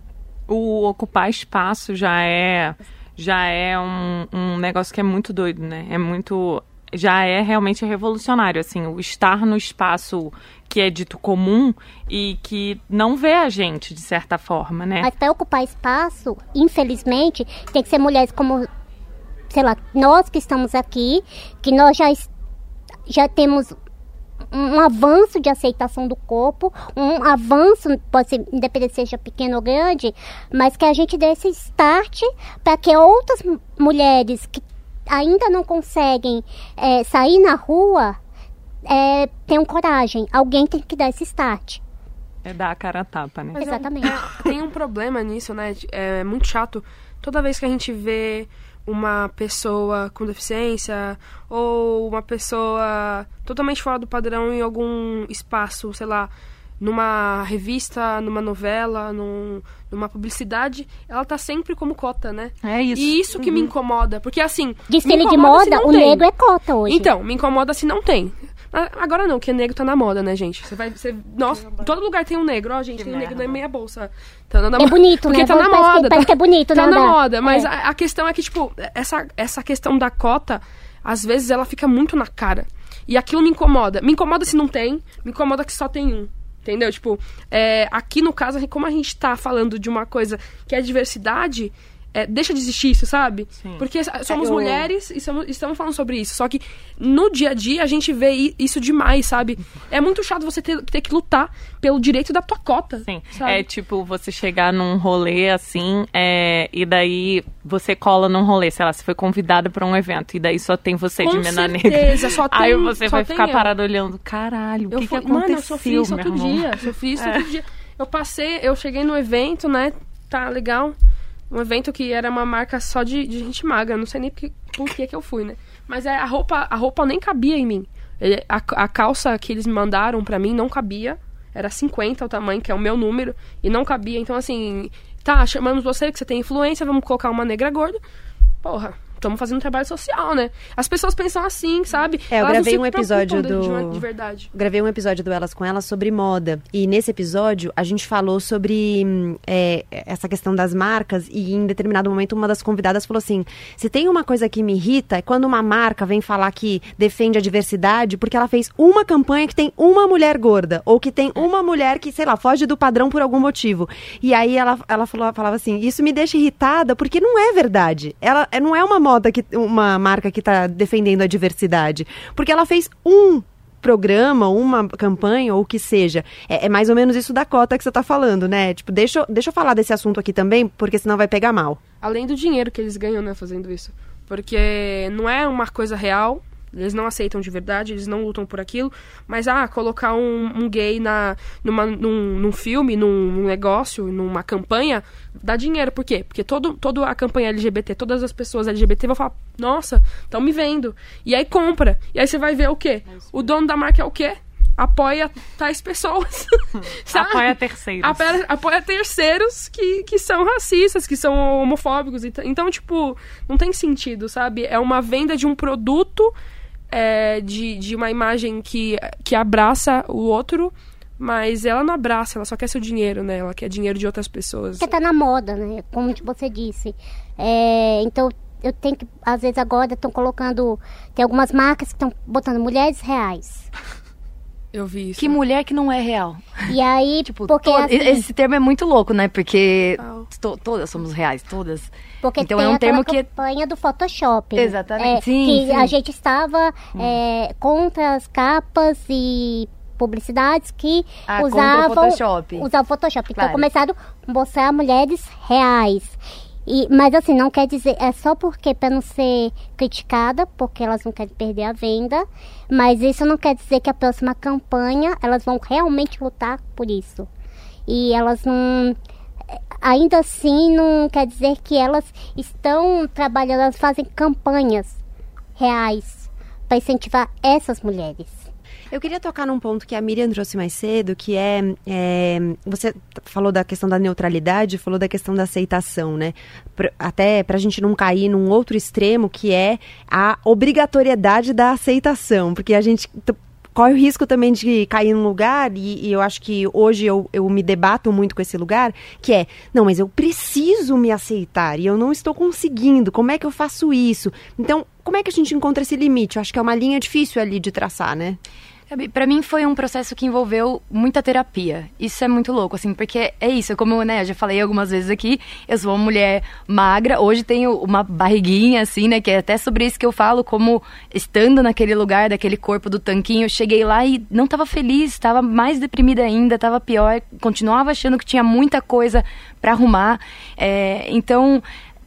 o ocupar espaço já é já é um, um negócio que é muito doido, né? É muito já é realmente revolucionário, assim, o estar no espaço que é dito comum e que não vê a gente de certa forma, né? Mas para ocupar espaço, infelizmente, tem que ser mulheres como, sei lá, nós que estamos aqui, que nós já, já temos um avanço de aceitação do corpo, um avanço, pode ser, independente seja pequeno ou grande, mas que a gente dê esse start para que outras mu- mulheres que ainda não conseguem eh, sair na rua eh, tenham coragem. Alguém tem que dar esse start. É dar a cara a tapa, né? Mas é Exatamente. é, tem um problema nisso, né? É muito chato. Toda vez que a gente vê uma pessoa com deficiência ou uma pessoa totalmente fora do padrão em algum espaço, sei lá, numa revista, numa novela, num- numa publicidade, ela tá sempre como cota, né? É isso. E isso que me incomoda, porque assim. Desfile me de moda, o tem. negro é cota hoje. Então, me incomoda se não tem. Ah, Agora não, que negro tá na moda, né, gente? Você vai. Você, nossa, em todo lugar tem um negro, ó, gente, tem um negro na minha bolsa. Tá na É bonito, porque né? tá na Parece que- moda. parece que é bonito, tá né, na andar? moda, mas É. a, a questão é que, tipo, essa, essa questão da cota, às vezes ela fica muito na cara. E aquilo me incomoda. Me incomoda se não tem, me incomoda que só tem um. Entendeu? Tipo, é, aqui no caso, como a gente tá falando de uma coisa que é diversidade, é, deixa de existir isso, sabe? Sim. Porque somos eu- mulheres e somos- estamos falando sobre isso. Só que no dia a dia a gente vê isso demais, sabe? É muito chato você ter, ter que lutar pelo direito da tua cota. Sim, sabe? é tipo você chegar num rolê assim, é, e daí você cola num rolê, sei lá, você foi convidada pra um evento, e daí só tem você de Com mina certeza, negra. só Aí tem- você só vai ficar eu. parado olhando, caralho, o que, que aconteceu, Mano, eu sofri isso outro irmão? dia. Sofri isso É. outro dia. Eu passei, eu cheguei no evento, né? Tá legal. Um evento que era uma marca só de, de gente magra. Não sei nem porque, por que que eu fui, né? Mas é, a roupa, a roupa nem cabia em mim. A, a calça que eles me mandaram pra mim não cabia. Era 50 o tamanho, que é o meu número, e não cabia. Então, assim, tá, chamamos você que você tem influência, vamos colocar uma negra gorda. Porra, estamos fazendo trabalho social, né? As pessoas pensam assim, sabe? É, eu Elas gravei um episódio preocupam de- de, do- de verdade. Gravei um episódio do Elas com Elas sobre moda. E nesse episódio a gente falou sobre hum, é, essa questão das marcas. E em determinado momento uma das convidadas falou assim: se tem uma coisa que me irrita é quando uma marca vem falar que defende a diversidade porque ela fez uma campanha que tem uma mulher gorda. Ou que tem uma mulher que, sei lá, foge do padrão por algum motivo. E aí ela, ela falou, falava assim: isso me deixa irritada porque não é verdade. Ela é- não é uma moda que uma marca que está defendendo a diversidade. Porque ela fez um programa, uma campanha ou o que seja. É, é mais ou menos isso da cota que você está falando, né? Tipo, deixa, deixa eu falar desse assunto aqui também, porque senão vai pegar mal. Além do dinheiro que eles ganham, né, fazendo isso. Porque não é uma coisa real, eles não aceitam de verdade, eles não lutam por aquilo. Mas, ah, colocar um, um gay na, numa, num, num filme, num, num negócio, numa campanha, dá dinheiro. Por quê? Porque todo, toda a campanha LGBT, todas as pessoas LGBT vão falar, nossa, estão me vendo. E aí compra. E aí você vai ver o quê? O dono da marca é o quê? Apoia tais pessoas. sabe? Apoia terceiros. Apoia, apoia terceiros que, que são racistas, que são homofóbicos. Então, então, tipo, não tem sentido, sabe? É uma venda de um produto, é, de, de uma imagem que, que abraça o outro, mas ela não abraça, ela só quer seu dinheiro, né? Ela quer dinheiro de outras pessoas. Porque tá na moda, né? Como você disse. É, então, eu tenho que. Às vezes agora estão colocando. Tem algumas marcas que estão botando mulheres reais. Eu vi isso. Que mulher que não é real. E aí, Tipo, porque to- assim, esse termo é muito louco, né? Porque to- todas somos reais, todas. Porque então tem é um termo que campanha do Photoshop. né? Exatamente. É, Sim, que sim. a gente estava é, contra as capas e publicidades que Ah, contra o usavam Photoshop. usavam Photoshop. Então Claro. começaram a mostrar mulheres reais. E, mas assim, não quer dizer, é só porque para não ser criticada, porque elas não querem perder a venda, mas isso não quer dizer que a próxima campanha elas vão realmente lutar por isso. E elas não ainda assim não quer dizer que elas estão trabalhando, elas fazem campanhas reais para incentivar essas mulheres. Eu queria tocar num ponto que a Miriam trouxe mais cedo, que é, é, você falou da questão da neutralidade, falou da questão da aceitação, né? Pra- até para a gente não cair num outro extremo, que é a obrigatoriedade da aceitação, porque a gente corre o risco também de cair num lugar, e, e eu acho que hoje eu, eu me debato muito com esse lugar, que é, não, mas eu preciso me aceitar, e eu não estou conseguindo, como é que eu faço isso? Então, como é que a gente encontra esse limite? Eu acho que é uma linha difícil ali de traçar, né? Pra mim foi um processo que envolveu muita terapia. Isso é muito louco, assim, porque é isso, como né, eu já falei algumas vezes aqui, eu sou uma mulher magra, hoje tenho uma barriguinha, assim, né, que é até sobre isso que eu falo, como estando naquele lugar, daquele corpo do tanquinho, eu cheguei lá e não tava feliz, tava mais deprimida ainda, tava pior, continuava achando que tinha muita coisa pra arrumar. É, então,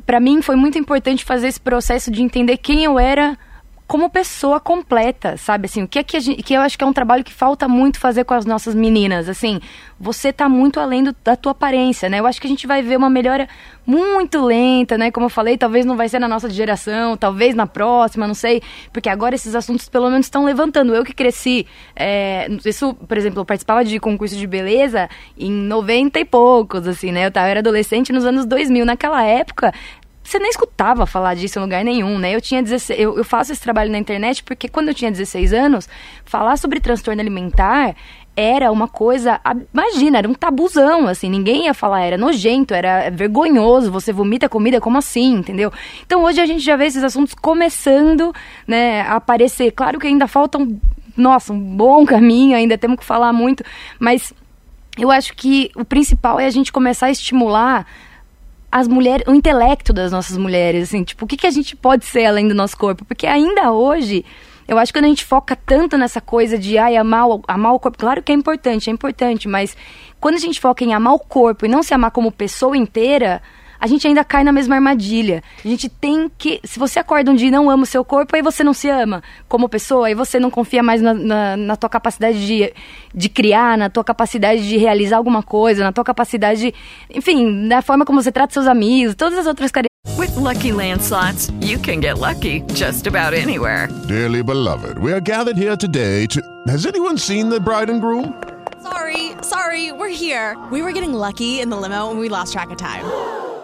pra mim foi muito importante fazer esse processo de entender quem eu era como pessoa completa, sabe? Assim, o que é que, gente, que eu acho que é um trabalho que falta muito fazer com as nossas meninas, assim, você tá muito além do- da tua aparência, né? Eu acho que a gente vai ver uma melhora muito lenta, né? Como eu falei, talvez não vai ser na nossa geração, talvez na próxima, não sei, porque agora esses assuntos pelo menos estão levantando. Eu que cresci, é, isso, por exemplo, eu participava de concurso de beleza em 90 e poucos, assim, né? Eu, tava, eu era adolescente nos anos 2000, naquela época você nem escutava falar disso em lugar nenhum, né? Eu tinha 16, eu, eu faço esse trabalho na internet porque quando eu tinha 16 anos, falar sobre transtorno alimentar era uma coisa, imagina, era um tabuzão, assim, ninguém ia falar, era nojento, era vergonhoso, você vomita comida, como assim, entendeu? Então hoje a gente já vê esses assuntos começando, né, a aparecer. Claro que ainda falta um, nossa, um bom caminho, ainda temos que falar muito, mas eu acho que o principal é a gente começar a estimular as mulheres, o intelecto das nossas mulheres, assim, tipo, o que, que a gente pode ser além do nosso corpo? Porque ainda hoje, eu acho que quando a gente foca tanto nessa coisa de ai, amar, o- amar o corpo, claro que é importante, é importante, mas quando a gente foca em amar o corpo e não se amar como pessoa inteira, a gente ainda cai na mesma armadilha. A gente tem que. Se você acorda um dia e não ama o seu corpo, aí você não se ama como pessoa, aí você não confia mais na, na, na tua capacidade de, de criar, na tua capacidade de realizar alguma coisa, na tua capacidade de. Enfim, na forma como você trata seus amigos, todas as outras With Lucky Land slots, you can get lucky just about anywhere. Dearly beloved, we are gathered here today to. Has anyone seen the bride and groom? Sorry, sorry, we're here. We were getting lucky in the limo and we lost track of time.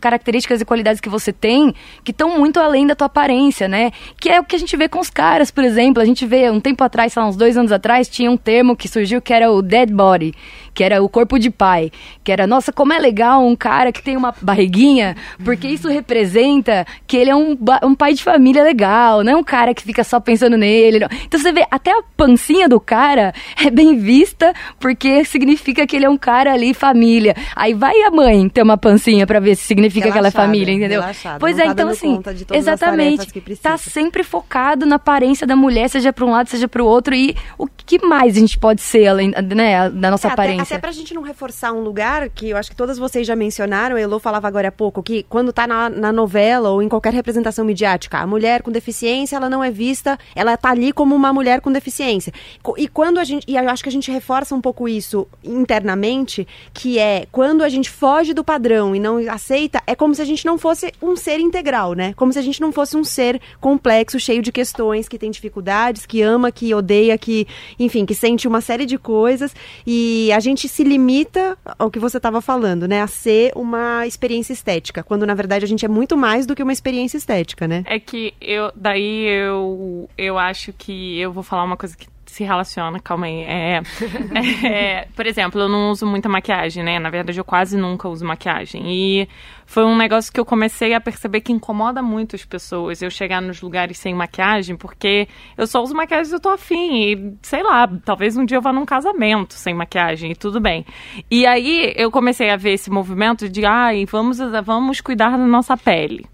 Características e qualidades que você tem que estão muito além da tua aparência, né? Que é o que a gente vê com os caras, por exemplo. A gente vê um tempo atrás, sei lá, uns dois anos atrás, tinha um termo que surgiu que era o dead body, que era o corpo de pai. Que era, nossa, como é legal um cara que tem uma barriguinha, porque isso representa que ele é um, um pai de família legal, não é um cara que fica só pensando nele. Não. Então você vê, até a pancinha do cara é bem vista, porque significa que ele é um cara ali, família. Aí vai a mãe ter uma pancinha para ver significa relaxada, aquela família, entendeu? Relaxada, pois é, tá então assim, exatamente, que tá sempre focado na aparência da mulher, seja para um lado, seja para o outro e o que mais a gente pode ser além, né, da nossa É, aparência. Até, pra gente não reforçar um lugar que eu acho que todas vocês já mencionaram, a Elo falava agora há pouco, que quando tá na, na novela ou em qualquer representação midiática, a mulher com deficiência, ela não é vista, ela tá ali como uma mulher com deficiência. E quando a gente, e eu acho que a gente reforça um pouco isso internamente, que é quando a gente foge do padrão e não aceita, é como se a gente não fosse um ser integral, né? Como se a gente não fosse um ser complexo, cheio de questões, que tem dificuldades, que ama, que odeia, que, enfim, que sente uma série de coisas. E a gente se limita ao que você estava falando, né? A ser uma experiência estética, quando na verdade a gente é muito mais do que uma experiência estética, né? É que eu, daí eu, eu acho que eu vou falar uma coisa que se relaciona, calma aí. É, é, por exemplo, eu não uso muita maquiagem, né? Na verdade, eu quase nunca uso maquiagem. E foi um negócio que eu comecei a perceber que incomoda muito as pessoas eu chegar nos lugares sem maquiagem, porque eu só uso maquiagem eu tô afim. E, sei lá, talvez um dia eu vá num casamento sem maquiagem e tudo bem. E aí eu comecei a ver esse movimento de, ai, vamos, vamos cuidar da nossa pele.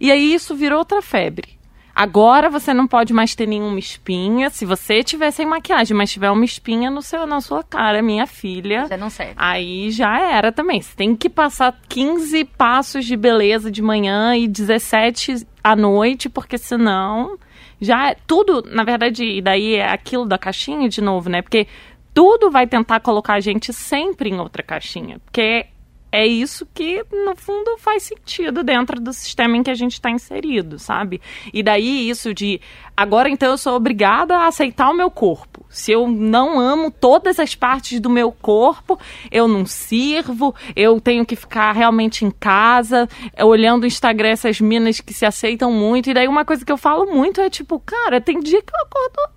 E aí isso virou outra febre. Agora você não pode mais ter nenhuma espinha. Se você tiver sem maquiagem, mas tiver uma espinha no seu, na sua cara, minha filha. Já não serve. Aí já era também. Você tem que passar 15 passos de beleza de manhã e 17 à noite, porque senão já é tudo, na verdade, e daí é aquilo da caixinha de novo, né? Porque tudo vai tentar colocar a gente sempre em outra caixinha. Porque é isso que, no fundo, faz sentido dentro do sistema em que a gente está inserido, sabe? E daí isso de agora então eu sou obrigada a aceitar o meu corpo. Se eu não amo todas as partes do meu corpo, eu não sirvo, eu tenho que ficar realmente em casa, olhando o Instagram essas minas que se aceitam muito. E daí uma coisa que eu falo muito é tipo, cara, tem dia que eu acordo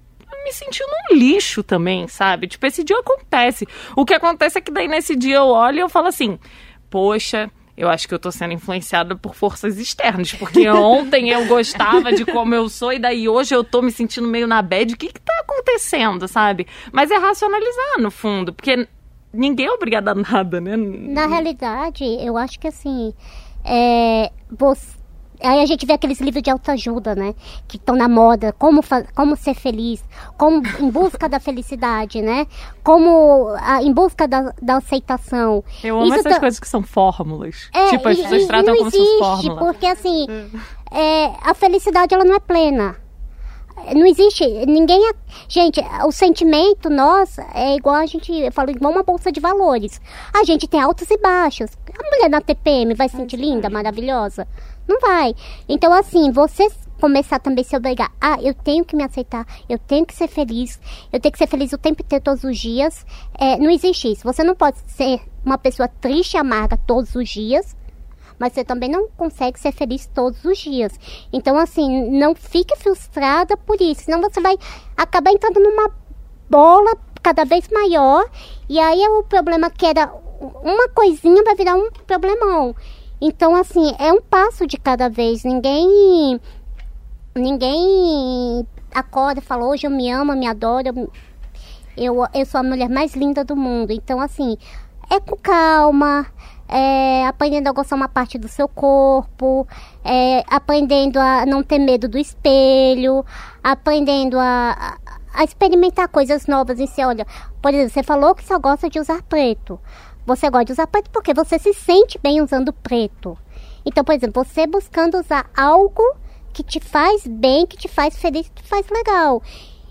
me sentindo um lixo também, sabe? Tipo, esse dia acontece. O que acontece é que daí nesse dia eu olho e eu falo assim, poxa, eu acho que eu tô sendo influenciada por forças externas, porque ontem eu gostava de como eu sou e daí hoje eu tô me sentindo meio na bad. O que que tá acontecendo, sabe? Mas é racionalizar, no fundo, porque ninguém é obrigado a nada, né? Na realidade, eu acho que assim, é, você, aí a gente vê aqueles livros de autoajuda, né? Que estão na moda, como, como ser feliz, como em busca da felicidade, né? Como a- em busca da, da aceitação. Eu amo Isso essas tá- coisas que são fórmulas. É, tipo, as e- pessoas e- tratam não como se fosse existe, fórmula. porque assim, é, a felicidade ela não é plena. Não existe, ninguém. a- Gente, o sentimento nosso é igual a gente. Eu falo, igual uma bolsa de valores. A gente tem altos e baixos. A mulher na TPM vai se sentir linda, maravilhosa? Não vai. Então, assim, você começar também a se obrigar. Ah, eu tenho que me aceitar, eu tenho que ser feliz, eu tenho que ser feliz o tempo inteiro, todos os dias. É, não existe isso. Você não pode ser uma pessoa triste e amarga todos os dias mas você também não consegue ser feliz todos os dias. Então, assim, não fique frustrada por isso, senão você vai acabar entrando numa bola cada vez maior. E aí é o problema que era uma coisinha vai virar um problemão. Então, assim, é um passo de cada vez. Ninguém. Ninguém acorda e fala, hoje eu me amo, me adoro. Eu, eu, eu sou a mulher mais linda do mundo. Então, assim, é com calma, é, aprendendo a gostar uma parte do seu corpo, é, aprendendo a não ter medo do espelho, aprendendo a, a, experimentar coisas novas em si. Olha, por exemplo, você falou que só gosta de usar preto. Você gosta de usar preto porque você se sente bem usando preto. Então, por exemplo, você buscando usar algo que te faz bem, que te faz feliz, que te faz legal.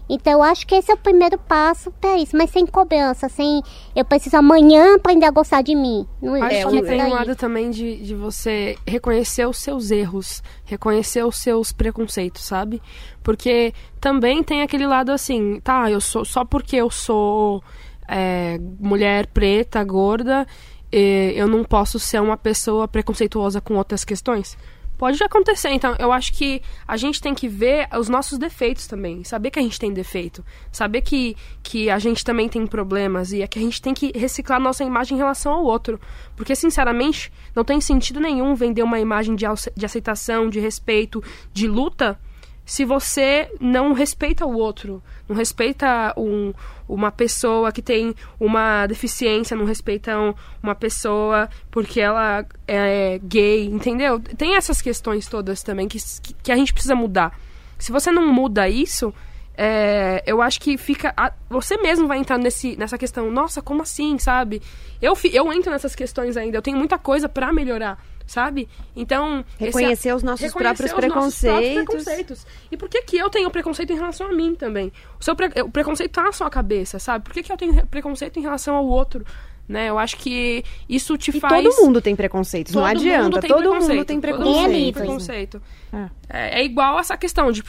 Então, eu acho que esse é o primeiro passo para isso, mas sem cobrança, sem eu preciso amanhã aprender a gostar de mim. Não Acho é, que tem um lado também de, de você reconhecer os seus erros, reconhecer os seus preconceitos, sabe? Porque também tem aquele lado assim, tá, eu sou só porque eu sou é, mulher preta, gorda, eu não posso ser uma pessoa preconceituosa com outras questões. Pode acontecer, então eu acho que a gente tem que ver os nossos defeitos também, saber que a gente tem defeito, saber que, que a gente também tem problemas e é que a gente tem que reciclar nossa imagem em relação ao outro. Porque, sinceramente, não tem sentido nenhum vender uma imagem de, de aceitação, de respeito, de luta, se você não respeita o outro, não respeita um, uma pessoa que tem uma deficiência, não respeita um, uma pessoa porque ela é gay, entendeu? Tem essas questões todas também que, que a gente precisa mudar. Se você não muda isso, é, eu acho que fica. A, você mesmo vai entrar nesse, nessa questão. Nossa, como assim, sabe? Eu, eu entro nessas questões ainda. Eu tenho muita coisa para melhorar sabe? Então reconhecer esse, os nossos reconhecer próprios os preconceitos. Nossos próprios preconceitos. E por que que eu tenho preconceito em relação a mim também? O seu pre, o preconceito tá na sua cabeça, sabe? Por que que eu tenho preconceito em relação ao outro? Né? Eu acho que isso te e faz. Todo mundo tem preconceitos, todo não adianta. Mundo todo preconceito. mundo tem preconceito. Todo mundo tem preconceito. É. É, é igual essa questão de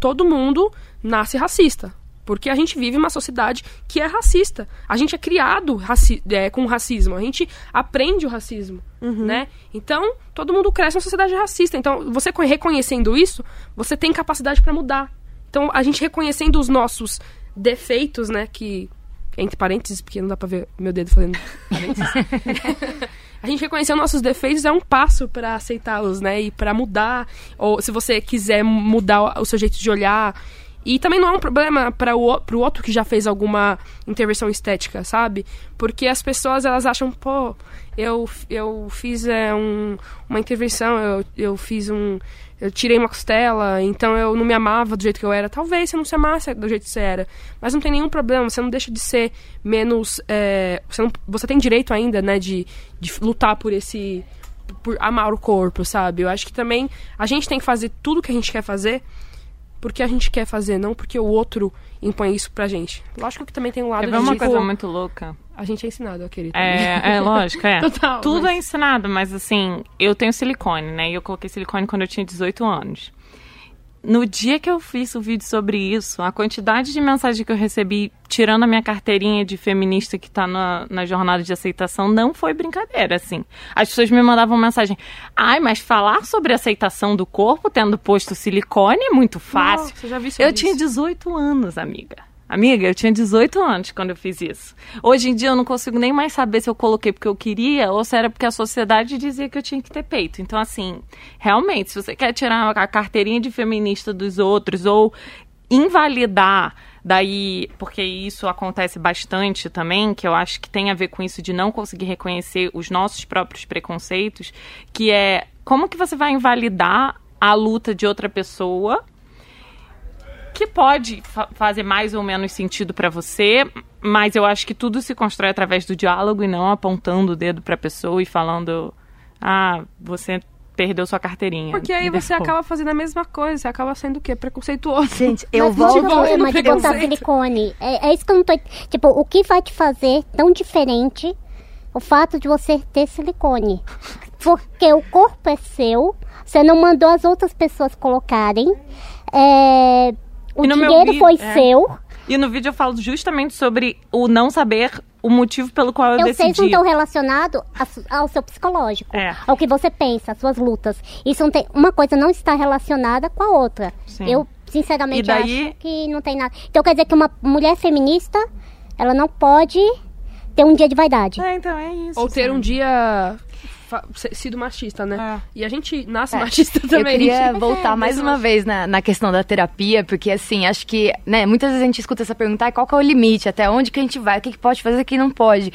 todo mundo nasce racista. Porque a gente vive uma sociedade que é racista. A gente é criado raci é, com racismo. A gente aprende o racismo, Uhum. né? Então, todo mundo cresce numa sociedade racista. Então, você reconhecendo isso, você tem capacidade para mudar. Então, a gente reconhecendo os nossos defeitos, né? Que, entre parênteses, porque não dá pra ver meu dedo fazendo parênteses. a gente reconhecer os nossos defeitos é um passo para aceitá-los, né? E para mudar. Ou se você quiser mudar o seu jeito de olhar e também não é um problema para o pro outro que já fez alguma intervenção estética, sabe? Porque as pessoas elas acham, pô, eu, eu fiz é, um, uma intervenção, eu, eu fiz um. Eu tirei uma costela, então eu não me amava do jeito que eu era. Talvez você não se amasse do jeito que você era. Mas não tem nenhum problema, você não deixa de ser menos. É, você, não, você tem direito ainda, né, de, de lutar por esse. por amar o corpo, sabe? Eu acho que também a gente tem que fazer tudo que a gente quer fazer porque a gente quer fazer, não porque o outro impõe isso pra gente. Lógico que também tem um lado Quer de uma tipo, coisa muito louca? A gente é ensinado a querer. É, é lógico, é. Total, Tudo mas- é ensinado, mas assim, eu tenho silicone, né? E eu coloquei silicone quando eu tinha 18 anos. No dia que eu fiz o vídeo sobre isso, a quantidade de mensagem que eu recebi, tirando a minha carteirinha de feminista que tá na, na jornada de aceitação, não foi brincadeira, assim. As pessoas me mandavam mensagem, ai, mas falar sobre aceitação do corpo tendo posto silicone é muito fácil. Nossa, eu já vi eu tinha 18 anos, amiga. Amiga, eu tinha 18 anos quando eu fiz isso. Hoje em dia eu não consigo nem mais saber se eu coloquei porque eu queria ou se era porque a sociedade dizia que eu tinha que ter peito. Então, assim, realmente, se você quer tirar a carteirinha de feminista dos outros ou invalidar daí, porque isso acontece bastante também, que eu acho que tem a ver com isso de não conseguir reconhecer os nossos próprios preconceitos, que é como que você vai invalidar a luta de outra pessoa que pode fa- fazer mais ou menos sentido pra você, mas eu acho que tudo se constrói através do diálogo e não apontando o dedo pra pessoa e falando: "Ah, você perdeu sua carteirinha". Porque aí você depois- acaba fazendo a mesma coisa, você acaba sendo o quê? Preconceituoso. Gente, Mas não é problema de botar silicone. É, é isso que eu não tô. Tipo, o que vai te fazer tão diferente o fato de você ter silicone? Porque o corpo é seu, você não mandou as outras pessoas colocarem. É, o E dinheiro foi é. seu. E no vídeo eu falo justamente sobre o não saber o motivo pelo qual eu, Eu sei que não decidi. estão relacionados ao seu psicológico, É. ao que você pensa, às suas lutas. Isso não tem, uma coisa não está relacionada com a outra. Sim. Eu sinceramente daí- acho que não tem nada. Então quer dizer que uma mulher feminista, ela não pode ter um dia de vaidade. É, então é isso. Ou ter um dia sido machista, né? E a gente nasce machista também. Eu queria voltar mais uma vez na, na questão da terapia, porque assim, acho que, né, muitas vezes a gente escuta essa pergunta, "Ai, qual que é o limite, até onde que a gente vai, o que, que pode fazer, o que não pode.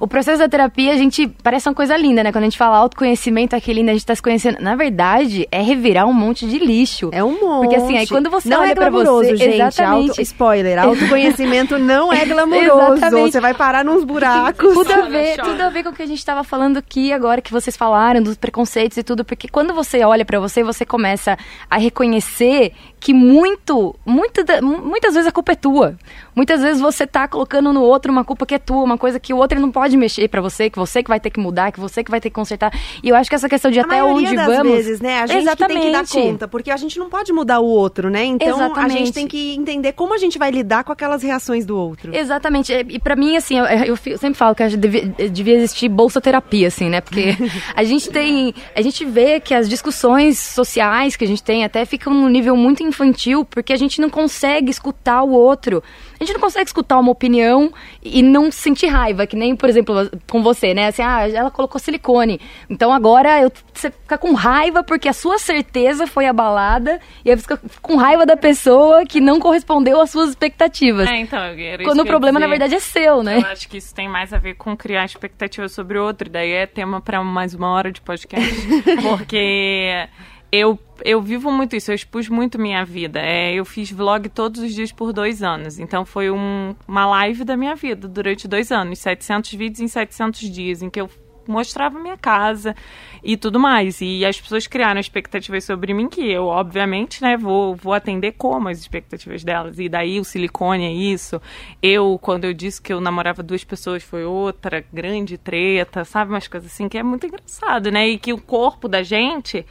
O processo da terapia, a gente, parece uma coisa linda, né? Quando a gente fala autoconhecimento, aquele lindo, a gente tá se conhecendo. Na verdade, é revirar um monte de lixo. É um monte. Porque assim, aí quando você não olha é pra você... gente. Exatamente. Auto, spoiler, autoconhecimento não é glamuroso. Exatamente. Você vai parar nos buracos. Tudo a ver, tudo a ver com o que a gente estava falando aqui agora que vocês falaram dos preconceitos e tudo, porque quando você olha pra você, você começa a reconhecer que muito, muito muitas vezes a culpa é tua. Muitas vezes você tá colocando no outro uma culpa que é tua, uma coisa que o outro não pode mexer pra você, que você que vai ter que mudar, que você que vai ter que consertar. E eu acho que essa questão de A até onde das vamos, vezes, né? A gente que tem que dar Exatamente. conta, porque a gente não pode mudar o outro, né? Então a Exatamente. gente tem que entender como a gente vai lidar com aquelas reações do outro. Exatamente. E e pra mim, assim, eu, eu sempre falo que devia, devia existir bolsa terapia, assim, né? Porque a gente tem. A gente vê que as discussões sociais que a gente tem até ficam num nível muito infantil, porque a gente não consegue escutar o outro. A gente não consegue escutar uma opinião e não sentir raiva, que nem, por exemplo, com você, né? Assim, ah, ela colocou silicone. Então agora eu, você fica com raiva porque a sua certeza foi abalada e aí você fica com raiva da pessoa que não correspondeu às suas expectativas. É, então, Quando o problema, na verdade, é seu, né? Eu acho que isso tem mais a ver com criar expectativa sobre o outro. Daí é tema para mais uma hora de podcast. porque eu, eu vivo muito isso, eu expus muito minha vida. É, eu fiz vlog todos os dias por dois anos. Então foi um- uma live da minha vida durante dois anos. 700 vídeos em 700 dias, em que eu mostrava minha casa e tudo mais. E as pessoas criaram expectativas sobre mim que eu, obviamente, né, vou, vou atender como as expectativas delas. E daí o silicone é isso. Eu, quando eu disse que eu namorava duas pessoas, foi outra grande treta, sabe? Umas coisas assim que é muito engraçado, né? E que o corpo da gente,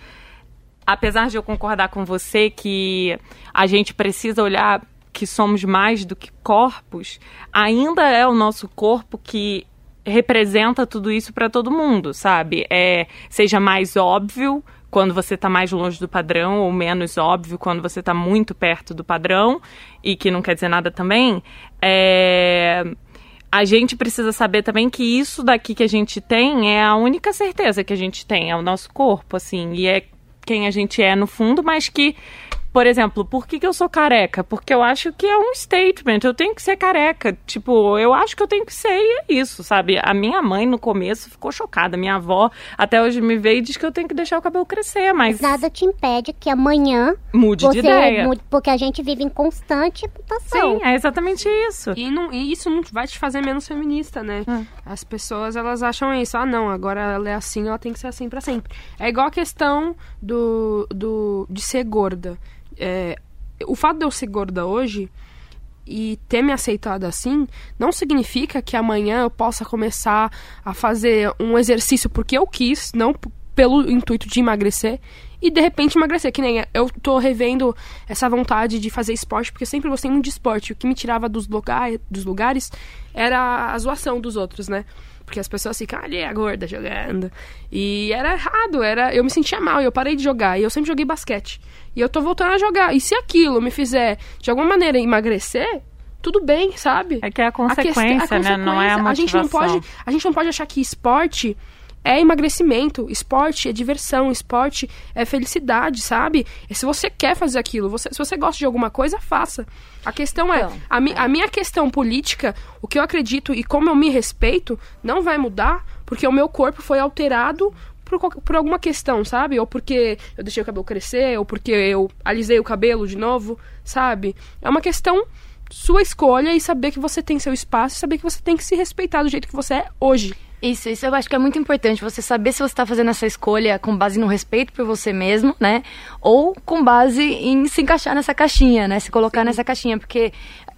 apesar de eu concordar com você que a gente precisa olhar que somos mais do que corpos, ainda é o nosso corpo que representa tudo isso para todo mundo, sabe? É, seja mais óbvio quando você está mais longe do padrão ou menos óbvio quando você está muito perto do padrão e que não quer dizer nada também. É, a gente precisa saber também que isso daqui que a gente tem é a única certeza que a gente tem, é o nosso corpo, assim, e é quem a gente é no fundo, mas que, por exemplo, por que, que eu sou careca? Porque eu acho que é um statement, eu tenho que ser careca. Tipo, eu acho que eu tenho que ser e é isso, sabe? A minha mãe no começo ficou chocada, minha avó até hoje me vê e diz que eu tenho que deixar o cabelo crescer, mas Nada te impede que amanhã Mude de ideia. mude, porque a gente vive em constante mutação. Sim, é exatamente isso. E, não- e isso não vai te fazer menos feminista, né? As pessoas, elas acham isso. Ah, não, agora ela é assim, ela tem que ser assim pra sempre. É igual a questão do, do, de ser gorda. É, o fato de eu ser gorda hoje e ter me aceitado assim, não significa que amanhã eu possa começar a fazer um exercício porque eu quis, não pelo intuito de emagrecer, e de repente emagrecer. Que nem eu tô revendo essa vontade de fazer esporte, porque eu sempre gostei muito de esporte. O que me tirava dos, lugar, dos lugares era a zoação dos outros, né? Porque as pessoas ficam ali, a gorda jogando. E era errado, era, eu me sentia mal, eu parei de jogar. E eu sempre joguei basquete. E eu tô voltando a jogar. E se aquilo me fizer, de alguma maneira, emagrecer, tudo bem, sabe? É que é a questão- consequência, né? Não é a gente não motivação. pode A gente não pode achar que esporte é emagrecimento, esporte é diversão, esporte é felicidade, sabe? E se você quer fazer aquilo, você- se você gosta de alguma coisa, faça. A questão é, Então, a, mi- a minha questão política, o que eu acredito e como eu me respeito, não vai mudar porque o meu corpo foi alterado por, por alguma questão, sabe? Ou porque eu deixei o cabelo crescer, ou porque eu alisei o cabelo de novo, sabe? É uma questão sua escolha e saber que você tem seu espaço, e saber que você tem que se respeitar do jeito que você é hoje. Isso, isso eu acho que é muito importante, você saber se você está fazendo essa escolha com base no respeito por você mesmo, né? Ou com base em se encaixar nessa caixinha, né? Se colocar nessa caixinha, porque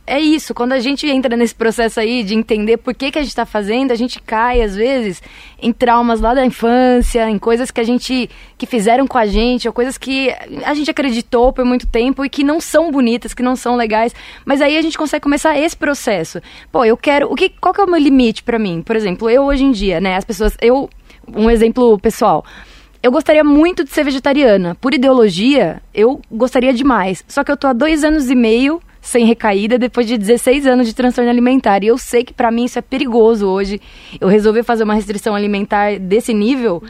é isso, quando a gente entra nesse processo aí de entender por que, que a gente está fazendo, a gente cai, às vezes, em traumas lá da infância, em coisas que a gente, que fizeram com a gente, ou coisas que a gente acreditou por muito tempo e que não são bonitas, que não são legais, mas aí a gente consegue começar esse processo. Pô, eu quero, o que, qual que é o meu limite para mim? Por exemplo, eu hoje em dia, né, as pessoas, eu, um exemplo pessoal, eu gostaria muito de ser vegetariana. Por ideologia, eu gostaria demais. Só que eu tô há dois anos e meio sem recaída depois de 16 anos de transtorno alimentar. E eu sei que para mim isso é perigoso hoje. Eu resolvi fazer uma restrição alimentar desse nível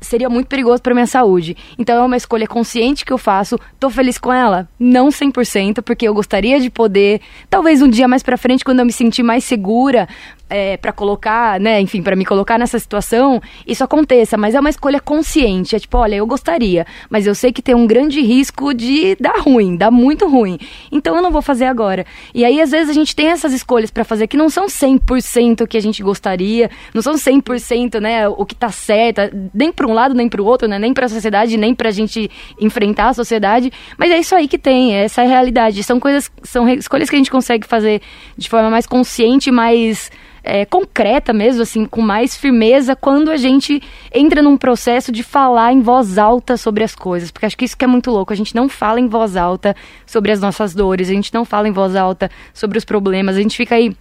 seria muito perigoso para minha saúde. Então é uma escolha consciente que eu faço. Tô feliz com ela? Não 100%, porque eu gostaria de poder, talvez um dia mais para frente quando eu me sentir mais segura, é, para colocar, né, enfim, para me colocar nessa situação, isso aconteça, mas é uma escolha consciente. É tipo, olha, eu gostaria, mas eu sei que tem um grande risco de dar ruim, dar muito ruim. Então eu não vou fazer agora. E aí, às vezes, a gente tem essas escolhas para fazer que não são 100% o que a gente gostaria, não são 100%, né, o que tá certo, nem um lado, nem para o outro, né, nem para a sociedade, nem para a gente enfrentar a sociedade, mas é isso aí que tem, essa é a realidade. São coisas, são escolhas que a gente consegue fazer de forma mais consciente, mais é, concreta mesmo, assim, com mais firmeza quando a gente entra num processo de falar em voz alta sobre as coisas. Porque acho que isso que é muito louco. A gente não fala em voz alta sobre as nossas dores, a gente não fala em voz alta sobre os problemas, a gente fica aí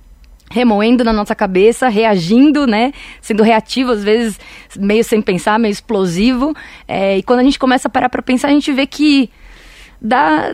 remoendo na nossa cabeça, reagindo, né? Sendo reativo, às vezes meio sem pensar, meio explosivo. É, e quando a gente começa a parar para pensar, a gente vê que dá,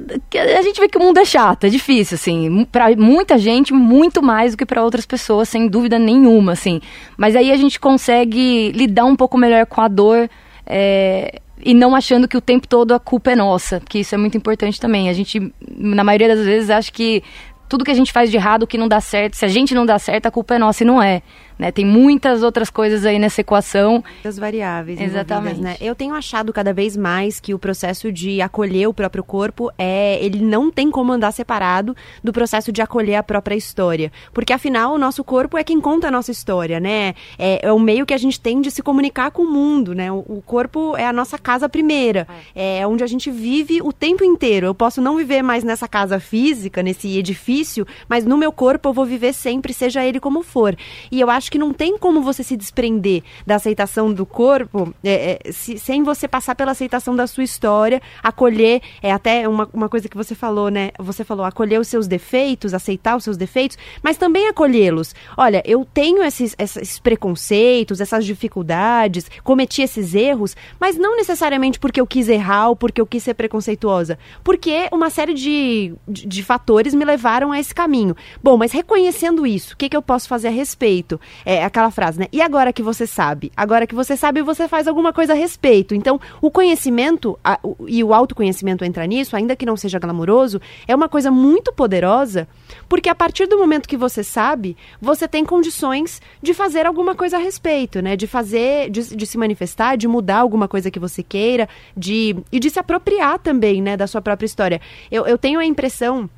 a gente vê que o mundo é chato, é difícil, assim, para muita gente, muito mais do que para outras pessoas, sem dúvida nenhuma, assim. Mas aí a gente consegue lidar um pouco melhor com a dor é, e não achando que o tempo todo a culpa é nossa, que isso é muito importante também. A gente, na maioria das vezes, acha que tudo que a gente faz de errado, que não dá certo, se a gente não dá certo, a culpa é nossa e não é. Né? Tem muitas outras coisas aí nessa equação. Muitas variáveis. Exatamente. Né? Eu tenho achado cada vez mais que o processo de acolher o próprio corpo é, ele não tem como andar separado do processo de acolher a própria história, porque afinal o nosso corpo é quem conta a nossa história, né? É, é o meio que a gente tem de se comunicar com o mundo, né? O, o corpo é a nossa casa primeira, é. é onde a gente vive o tempo inteiro. Eu posso não viver mais nessa casa física, nesse edifício, mas no meu corpo eu vou viver sempre, seja ele como for. E eu acho acho que não tem como você se desprender da aceitação do corpo é, é, se, sem você passar pela aceitação da sua história, acolher, é até uma, uma coisa que você falou, né? Você falou acolher os seus defeitos, aceitar os seus defeitos, mas também acolhê-los. Olha, eu tenho esses, esses preconceitos, essas dificuldades, cometi esses erros, mas não necessariamente porque eu quis errar ou porque eu quis ser preconceituosa, porque uma série de, de, de fatores me levaram a esse caminho. Bom, mas reconhecendo isso, o que, que eu posso fazer a respeito? É aquela frase, né? E agora que você sabe? Agora que você sabe, você faz alguma coisa a respeito. Então, o conhecimento a, o, e o autoconhecimento entra nisso, ainda que não seja glamouroso, é uma coisa muito poderosa, porque a partir do momento que você sabe, você tem condições de fazer alguma coisa a respeito, né? De fazer, de, de se manifestar, de mudar alguma coisa que você queira, de e de se apropriar também, né, da sua própria história. Eu, eu tenho a impressão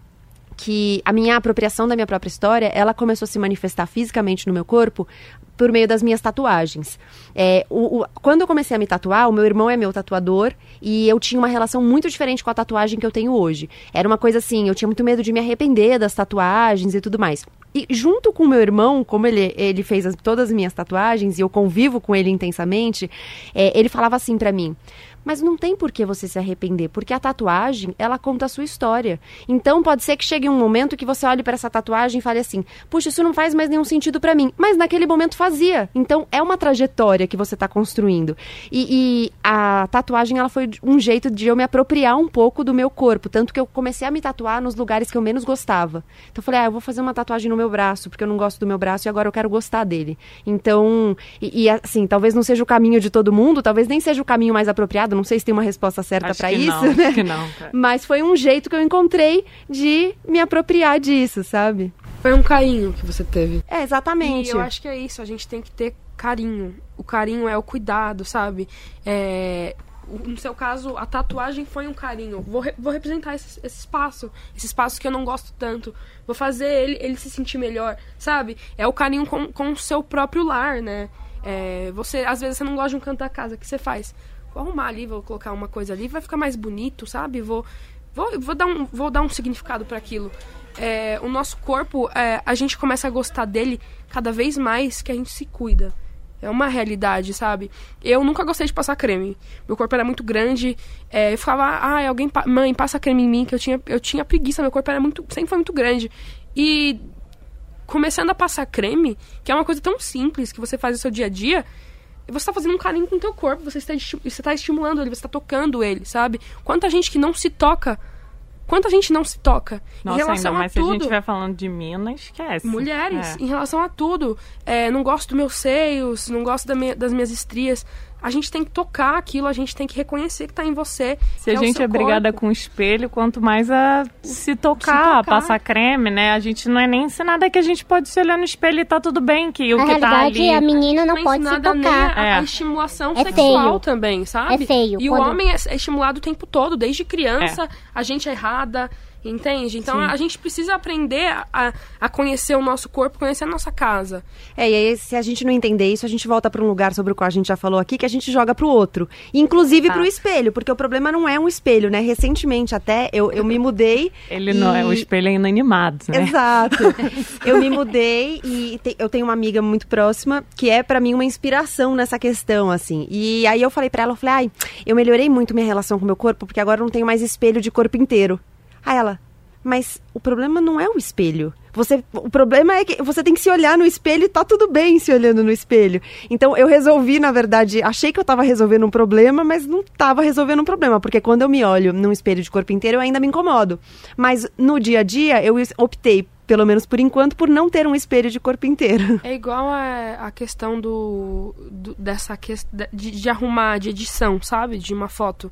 que a minha apropriação da minha própria história, ela começou a se manifestar fisicamente no meu corpo por meio das minhas tatuagens. É, o, o, quando eu comecei a me tatuar, o meu irmão é meu tatuador e eu tinha uma relação muito diferente com a tatuagem que eu tenho hoje. Era uma coisa assim, eu tinha muito medo de me arrepender das tatuagens e tudo mais. E junto com o meu irmão, como ele, ele fez as, todas as minhas tatuagens e eu convivo com ele intensamente, é, ele falava assim para mim: mas não tem por que você se arrepender, porque a tatuagem, ela conta a sua história. Então pode ser que chegue um momento que você olhe para essa tatuagem e fale assim: "Puxa, isso não faz mais nenhum sentido para mim". Mas naquele momento fazia. Então é uma trajetória que você está construindo. E, e, a tatuagem, ela foi um jeito de eu me apropriar um pouco do meu corpo, tanto que eu comecei a me tatuar nos lugares que eu menos gostava. Então eu falei: "Ah, eu vou fazer uma tatuagem no meu braço, porque eu não gosto do meu braço e agora eu quero gostar dele". Então, e, e assim, talvez não seja o caminho de todo mundo, talvez nem seja o caminho mais apropriado não sei se tem uma resposta certa para isso, não, né? que não, cara. Mas foi um jeito que eu encontrei de me apropriar disso, sabe? Foi um carinho que você teve. É, exatamente. E eu acho que é isso, a gente tem que ter carinho. O carinho é o cuidado, sabe? É, no seu caso, a tatuagem foi um carinho. Vou, re vou representar esse, esse, espaço, esse espaço que eu não gosto tanto. Vou fazer ele, ele se sentir melhor, sabe? É o carinho com, com o seu próprio lar, né? É, você, às vezes, você não gosta de um canto da casa, o que você faz? Arrumar ali, vou colocar uma coisa ali, vai ficar mais bonito, sabe? Vou, vou, vou, dar, um, vou dar um significado para aquilo. É, o nosso corpo, é, a gente começa a gostar dele cada vez mais que a gente se cuida. É uma realidade, sabe? Eu nunca gostei de passar creme. Meu corpo era muito grande. É, eu ficava, ah, alguém, mãe, passa creme em mim, que eu tinha, eu tinha preguiça. Meu corpo era muito, sempre foi muito grande. E começando a passar creme, que é uma coisa tão simples que você faz no seu dia a dia, você está fazendo um carinho com o teu corpo, você está, você está estimulando ele, você está tocando ele, sabe? Quanta gente que não se toca quanta gente não se toca. Nossa, em relação ainda mais a se a tudo. gente estiver falando de mina, esquece. Mulheres, É. em relação a tudo. É, não gosto dos meus seios, não gosto da minha- das minhas estrias. A gente tem que tocar aquilo, a gente tem que reconhecer que tá em você. Se a é gente é brigada corpo. com o espelho, quanto mais a se tocar, tocar. passar creme, né? A gente não é nem ensinada que a gente pode se olhar no espelho e tá tudo bem, que o Na que tá realidade, ali... a menina não é pode se ensinada nem tocar. a, a É. estimulação É sexual feio. também, sabe? É feio. E Quando- o homem é, é estimulado o tempo todo, desde criança, a gente é errada, entende? Então Sim. a gente precisa aprender a, a conhecer o nosso corpo, conhecer a nossa casa. É, e aí, se a gente não entender isso, a gente volta para um lugar sobre o qual a gente já falou aqui, que a gente joga pro outro. Inclusive Exato. pro espelho, porque o problema não é um espelho, né? Recentemente até, eu, eu me mudei. Ele não é, o e- espelho é inanimado, né? Exato. eu me mudei e te- eu tenho uma amiga muito próxima que é pra mim uma inspiração nessa questão, assim. E aí eu falei pra ela, eu falei, ai, eu melhorei muito minha relação com o meu corpo, porque agora eu não tenho mais espelho de corpo inteiro. Aí ela, mas o problema não é o espelho. Você, o problema é que você tem que se olhar no espelho e tá tudo bem se olhando no espelho. Então eu resolvi, na verdade, achei que eu tava resolvendo um problema, mas não tava resolvendo um problema, porque quando eu me olho num espelho de corpo inteiro, eu ainda me incomodo. Mas no dia a dia, eu optei, pelo menos por enquanto, por não ter um espelho de corpo inteiro. É igual a, a questão do, do- dessa questão de, de arrumar, de edição, sabe? De uma foto.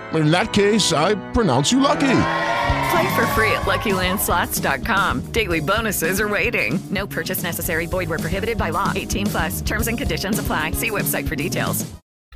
In that case, I pronounce you lucky. Play for free at LuckyLandSlots.com. Daily bonuses are waiting. No purchase necessary. Void where prohibited by law. 18 plus. Terms and conditions apply. See website for details.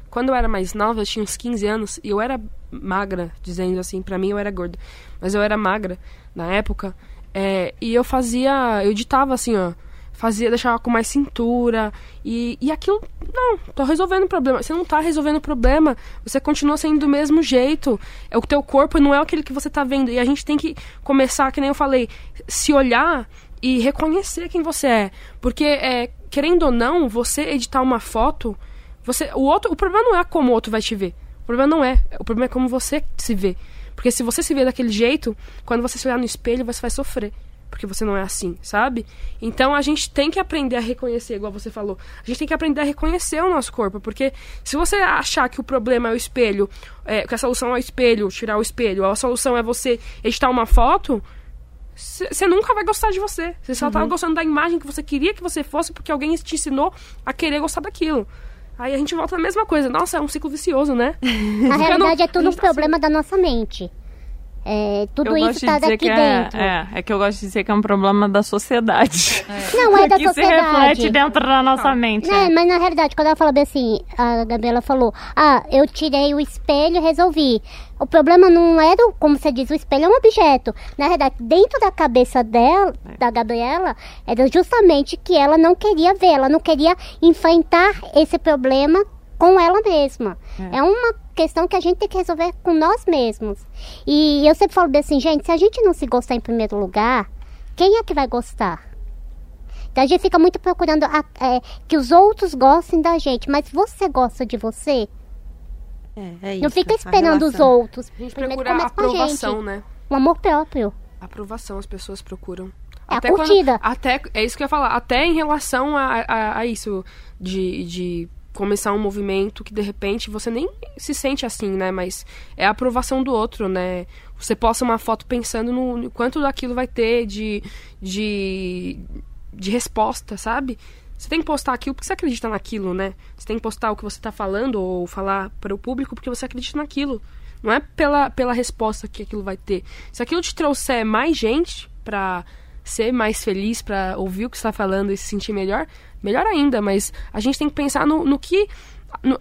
Quando eu era mais nova, eu tinha uns 15 anos, e eu era magra, dizendo assim, pra mim eu era gorda. Mas eu era magra na época. é, e eu fazia. Eu editava assim, ó. Fazia, deixava com mais cintura. E, e aquilo. Não, tô resolvendo o problema. Você não tá resolvendo o problema. Você continua sendo do mesmo jeito. É o teu corpo não é aquele que você tá vendo. E a gente tem que começar, que nem eu falei, se olhar e reconhecer quem você é. Porque, é, querendo ou não, você editar uma foto. Você, o outro, o problema não é como o outro vai te ver. O problema não é. O problema é como você se vê. Porque se você se vê daquele jeito, quando você se olhar no espelho, você vai sofrer. Porque você não é assim, sabe? Então a gente tem que aprender a reconhecer, igual você falou. A gente tem que aprender a reconhecer o nosso corpo. Porque se você achar que o problema é o espelho, é, que a solução é o espelho, tirar o espelho, ou a solução é você editar uma foto, você nunca vai gostar de você. Você só tava gostando da imagem que você queria que você fosse porque alguém te ensinou a querer gostar daquilo. Aí a gente volta na mesma coisa. Nossa, é um ciclo vicioso, né? Na realidade, é tudo um problema da nossa mente. É, tudo eu isso gosto de tá dizer daqui que é, dentro. é, é que eu gosto de dizer que é um problema da sociedade. Não, é da que se sociedade. reflete dentro da nossa mente. É, mas na realidade, quando ela falou bem assim, a Gabriela falou, ah, eu tirei o espelho e resolvi. O problema não era, como você diz, o espelho é um objeto. Na realidade, dentro da cabeça dela, da Gabriela, era justamente que ela não queria ver, ela não queria enfrentar esse problema com ela mesma. É, uma questão que a gente tem que resolver com nós mesmos. E eu sempre falo assim, gente, se a gente não se gostar em primeiro lugar, quem é que vai gostar? Então a gente fica muito procurando a- é, que os outros gostem da gente, mas você gosta de você? É, Não fica a esperando os outros. A gente Primeiro procura começa com a aprovação, gente. né? O amor próprio. Aprovação as pessoas procuram. É a quando- curtida. até, é isso que eu ia falar. Até em relação a, a, a isso, de, de começar um movimento que de repente você nem se sente assim, né? Mas é a aprovação do outro, né? Você posta uma foto pensando no, quanto daquilo vai ter de, de, de resposta, sabe? Você tem que postar aquilo porque você acredita naquilo, né? Você tem que postar o que você tá falando ou falar para o público porque você acredita naquilo. Não é pela, pela resposta que aquilo vai ter. Se aquilo te trouxer mais gente pra ser mais feliz, pra ouvir o que você tá falando e se sentir melhor, melhor ainda. Mas a gente tem que pensar no, no que.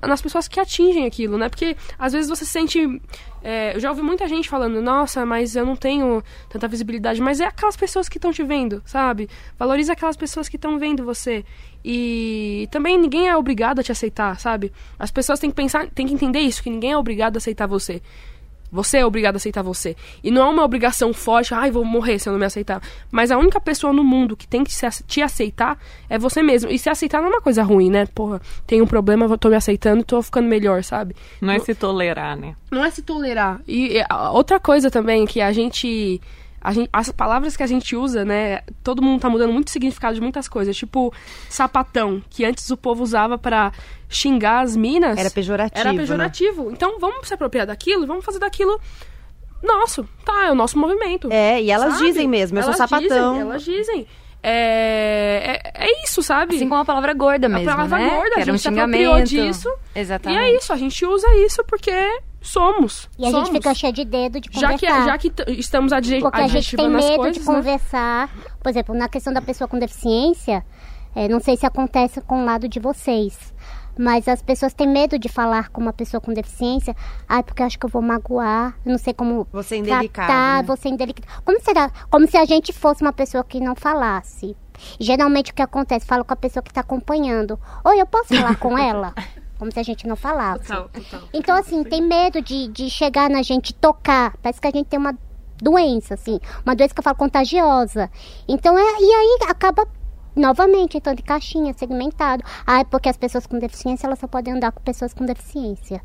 nas pessoas que atingem aquilo, né? Porque às vezes você se sente. é, eu já ouvi muita gente falando, nossa, mas eu não tenho tanta visibilidade. Mas é aquelas pessoas que estão te vendo, sabe? Valoriza aquelas pessoas que estão vendo você. E também ninguém é obrigado a te aceitar, sabe? As pessoas têm que pensar, têm que entender isso, que ninguém é obrigado a aceitar você. Você é obrigado a aceitar você. E não é uma obrigação forte, ai, vou morrer se eu não me aceitar. Mas a única pessoa no mundo que tem que te aceitar é você mesmo. E se aceitar não é uma coisa ruim, né? Porra, tem um problema, tô me aceitando, tô ficando melhor, sabe? Não é se tolerar, né? Não é se tolerar. E, e outra coisa também que a gente Gente, as palavras que a gente usa, né? Todo mundo tá mudando muito o significado de muitas coisas. Tipo, sapatão, que antes o povo usava para xingar as minas. Era pejorativo. Era pejorativo. Né? Então vamos se apropriar daquilo e vamos fazer daquilo nosso. Tá, é o nosso movimento. É, e elas sabe? dizem mesmo, eu elas sou sapatão. Dizem, elas dizem. É, é, é, isso, sabe? Assim como a palavra gorda mesmo, A palavra né? gorda, que a gente um se apropriou disso. Exatamente. E é isso, a gente usa isso porque somos. E a somos. gente fica cheio de dedo de conversar. Já que, já que estamos adje Porque a gente tem medo coisas, de né? conversar. Por exemplo, na questão da pessoa com deficiência, é, não sei se acontece com o lado de vocês. Mas as pessoas têm medo de falar com uma pessoa com deficiência. Ai, ah, porque eu acho que eu vou magoar. Eu não sei como você é indelicado, tratar, né? você é indelicado. Como, será, como se a gente fosse uma pessoa que não falasse. Geralmente o que acontece, falo com a pessoa que está acompanhando. Oi, eu posso falar com ela? como se a gente não falasse. Total, total. Então, assim, tem medo de, de chegar na gente tocar. Parece que a gente tem uma doença, assim, uma doença que eu falo contagiosa. Então, é, e aí acaba novamente entrando em caixinha, segmentado. Ah, é porque as pessoas com deficiência, elas só podem andar com pessoas com deficiência.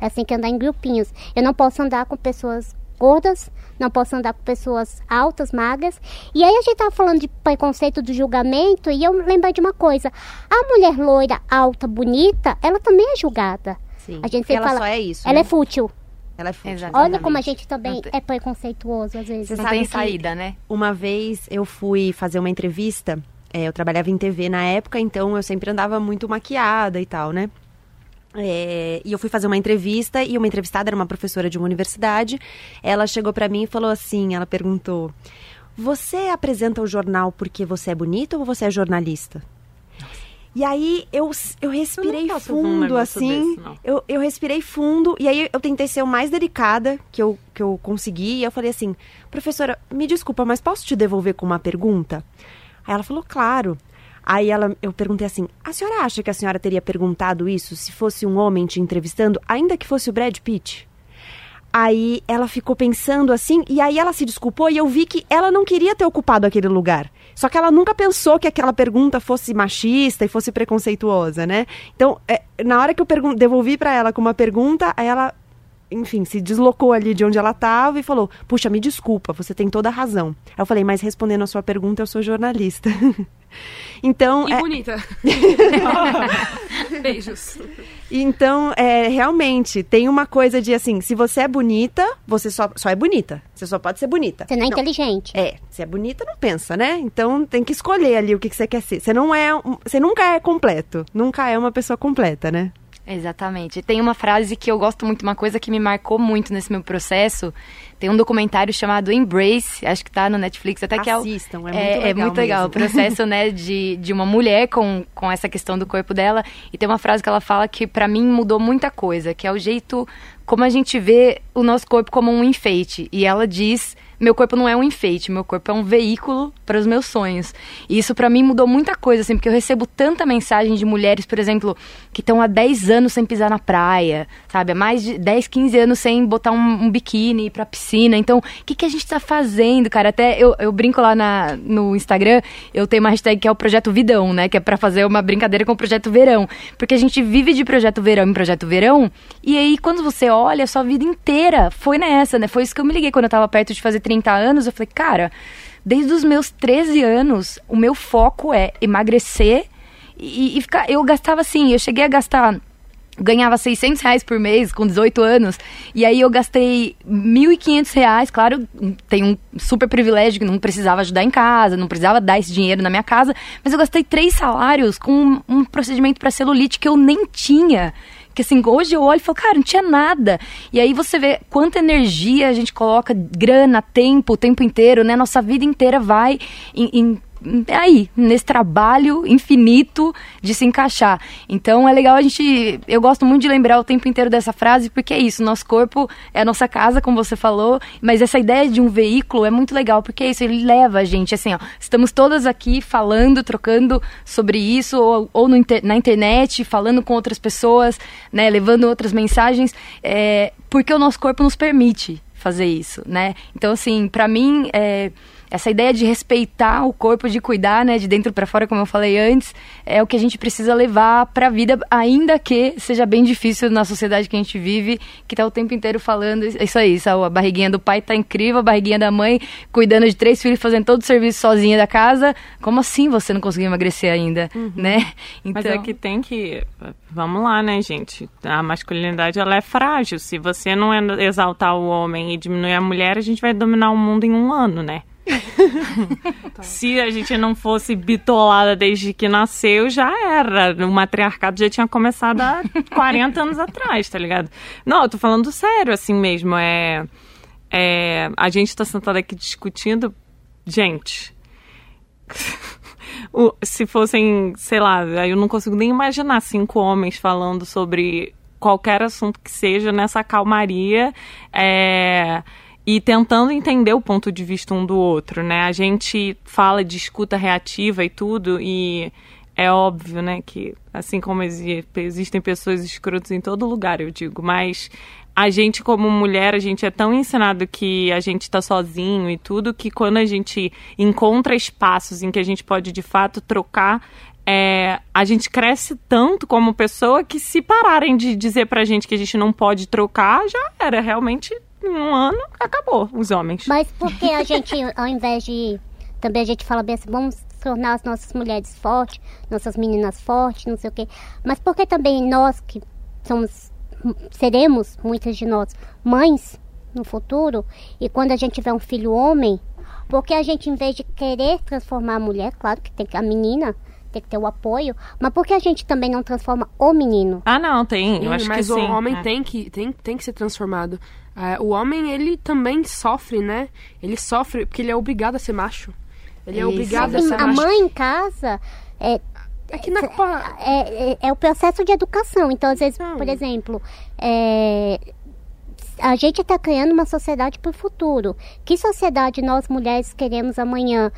É assim que andar em grupinhos. Eu não posso andar com pessoas gordas, não posso andar com pessoas altas, magras. E aí a gente tava falando de preconceito do julgamento e eu lembrei de uma coisa. A mulher loira, alta, bonita, ela também é julgada. Sim, a gente ela fala, só é isso. Ela né? é fútil. Ela é fútil. Olha como a gente também é preconceituoso às vezes. Você não tem saída, né? Uma vez eu fui fazer uma entrevista, é, eu trabalhava em TV na época, então eu sempre andava muito maquiada e tal, né? É, e eu fui fazer uma entrevista e uma entrevistada era uma professora de uma universidade. Ela chegou para mim e falou assim: ela perguntou, você apresenta o jornal porque você é bonita ou você é jornalista? E aí eu, eu respirei eu fundo, um assim. Desse, eu, eu respirei fundo e aí eu tentei ser o mais delicada que eu, que eu consegui. E eu falei assim, professora, me desculpa, mas posso te devolver com uma pergunta? Aí ela falou, claro. Aí ela, eu perguntei assim: a senhora acha que a senhora teria perguntado isso se fosse um homem te entrevistando, ainda que fosse o Brad Pitt? Aí ela ficou pensando assim, e aí ela se desculpou e eu vi que ela não queria ter ocupado aquele lugar. Só que ela nunca pensou que aquela pergunta fosse machista e fosse preconceituosa, né? Então, é, na hora que eu devolvi para ela com uma pergunta, aí ela enfim, se deslocou ali de onde ela estava e falou: Puxa, me desculpa, você tem toda a razão. Aí eu falei: Mas respondendo a sua pergunta, eu sou jornalista. então. E é... bonita. Beijos. Então, é, realmente, tem uma coisa de assim: se você é bonita, você só, só é bonita. Você só pode ser bonita. Você não é não. inteligente. É, se é bonita, não pensa, né? Então tem que escolher ali o que, que você quer ser. Você não é. Você nunca é completo. Nunca é uma pessoa completa, né? Exatamente. Tem uma frase que eu gosto muito, uma coisa que me marcou muito nesse meu processo. Tem um documentário chamado Embrace, acho que tá no Netflix, até Assistam, que é, é muito legal. É, muito legal. O processo, né, de, de uma mulher com, com essa questão do corpo dela. E tem uma frase que ela fala que para mim mudou muita coisa, que é o jeito como a gente vê o nosso corpo como um enfeite. E ela diz meu corpo não é um enfeite, meu corpo é um veículo para os meus sonhos. E isso para mim mudou muita coisa, assim, porque eu recebo tanta mensagem de mulheres, por exemplo, que estão há 10 anos sem pisar na praia, sabe? Há mais de 10, 15 anos sem botar um, um biquíni para piscina. Então, o que, que a gente está fazendo, cara? Até eu, eu brinco lá na, no Instagram, eu tenho uma hashtag que é o Projeto Vidão, né? Que é para fazer uma brincadeira com o Projeto Verão. Porque a gente vive de Projeto Verão em Projeto Verão, e aí quando você olha, a sua vida inteira foi nessa, né? Foi isso que eu me liguei quando eu tava perto de fazer 30 anos, eu falei, cara, desde os meus 13 anos, o meu foco é emagrecer e, e ficar. Eu gastava assim, eu cheguei a gastar ganhava 600 reais por mês com 18 anos. E aí eu gastei 1.500 reais. Claro, tem um super privilégio que não precisava ajudar em casa, não precisava dar esse dinheiro na minha casa. Mas eu gastei três salários com um, um procedimento para celulite que eu nem tinha. Que assim, hoje eu olho e falo, cara, não tinha nada. E aí você vê quanta energia a gente coloca, grana, tempo, o tempo inteiro, né? Nossa vida inteira vai em, em aí, nesse trabalho infinito de se encaixar. Então é legal a gente. Eu gosto muito de lembrar o tempo inteiro dessa frase, porque é isso, nosso corpo é a nossa casa, como você falou, mas essa ideia de um veículo é muito legal, porque é isso, ele leva a gente, assim, ó, estamos todas aqui falando, trocando sobre isso, ou, ou na internet, falando com outras pessoas, né, levando outras mensagens, é, porque o nosso corpo nos permite fazer isso, né? Então, assim, para mim, é, essa ideia de respeitar o corpo, de cuidar, né, de dentro para fora, como eu falei antes, é o que a gente precisa levar para a vida, ainda que seja bem difícil na sociedade que a gente vive, que tá o tempo inteiro falando isso aí, a barriguinha do pai tá incrível, a barriguinha da mãe cuidando de três filhos, fazendo todo o serviço sozinha da casa. Como assim você não conseguiu emagrecer ainda, uhum. né? Então... Mas é então que tem que vamos lá, né, gente? A masculinidade ela é frágil. Se você não exaltar o homem e diminuir a mulher, a gente vai dominar o mundo em um ano, né? Se a gente não fosse bitolada desde que nasceu, já era. O matriarcado já tinha começado há 40 anos atrás, tá ligado? Não, eu tô falando sério, assim mesmo. É, é a gente tá sentado aqui discutindo. Gente. o, se fossem, sei lá, eu não consigo nem imaginar cinco homens falando sobre qualquer assunto que seja nessa calmaria. É e tentando entender o ponto de vista um do outro, né? A gente fala de escuta reativa e tudo, e é óbvio, né, que assim como existem pessoas escrotas em todo lugar, eu digo, mas a gente como mulher, a gente é tão ensinado que a gente está sozinho e tudo, que quando a gente encontra espaços em que a gente pode de fato trocar é, a gente cresce tanto como pessoa que se pararem de dizer pra gente que a gente não pode trocar, já era. Realmente em um ano, acabou os homens. Mas por que a gente, ao invés de. Também a gente fala bem assim, vamos tornar as nossas mulheres fortes, nossas meninas fortes, não sei o quê. Mas por que também nós, que somos, seremos, muitas de nós, mães no futuro, e quando a gente tiver um filho homem, porque a gente, em vez de querer transformar a mulher, claro que tem que a menina tem que ter o apoio, mas por que a gente também não transforma o menino? Ah, não, tem. Eu acho mas que o sim. homem é. tem, que, tem, tem que ser transformado. É, o homem, ele também sofre, né? Ele sofre porque ele é obrigado a ser macho. Ele é obrigado a ser a macho. mãe em casa é, é, que na... é, é, é, o processo de educação. Então, às vezes, não. por exemplo, é, a gente está criando uma sociedade para o futuro. Que sociedade nós mulheres queremos amanhã?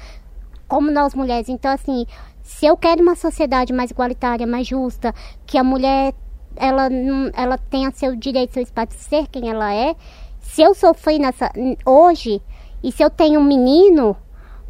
Como nós mulheres? Então, assim, se eu quero uma sociedade mais igualitária, mais justa, que a mulher ela, ela tenha seu direito, seu espaço de ser quem ela é. Se eu sofri nessa hoje e se eu tenho um menino,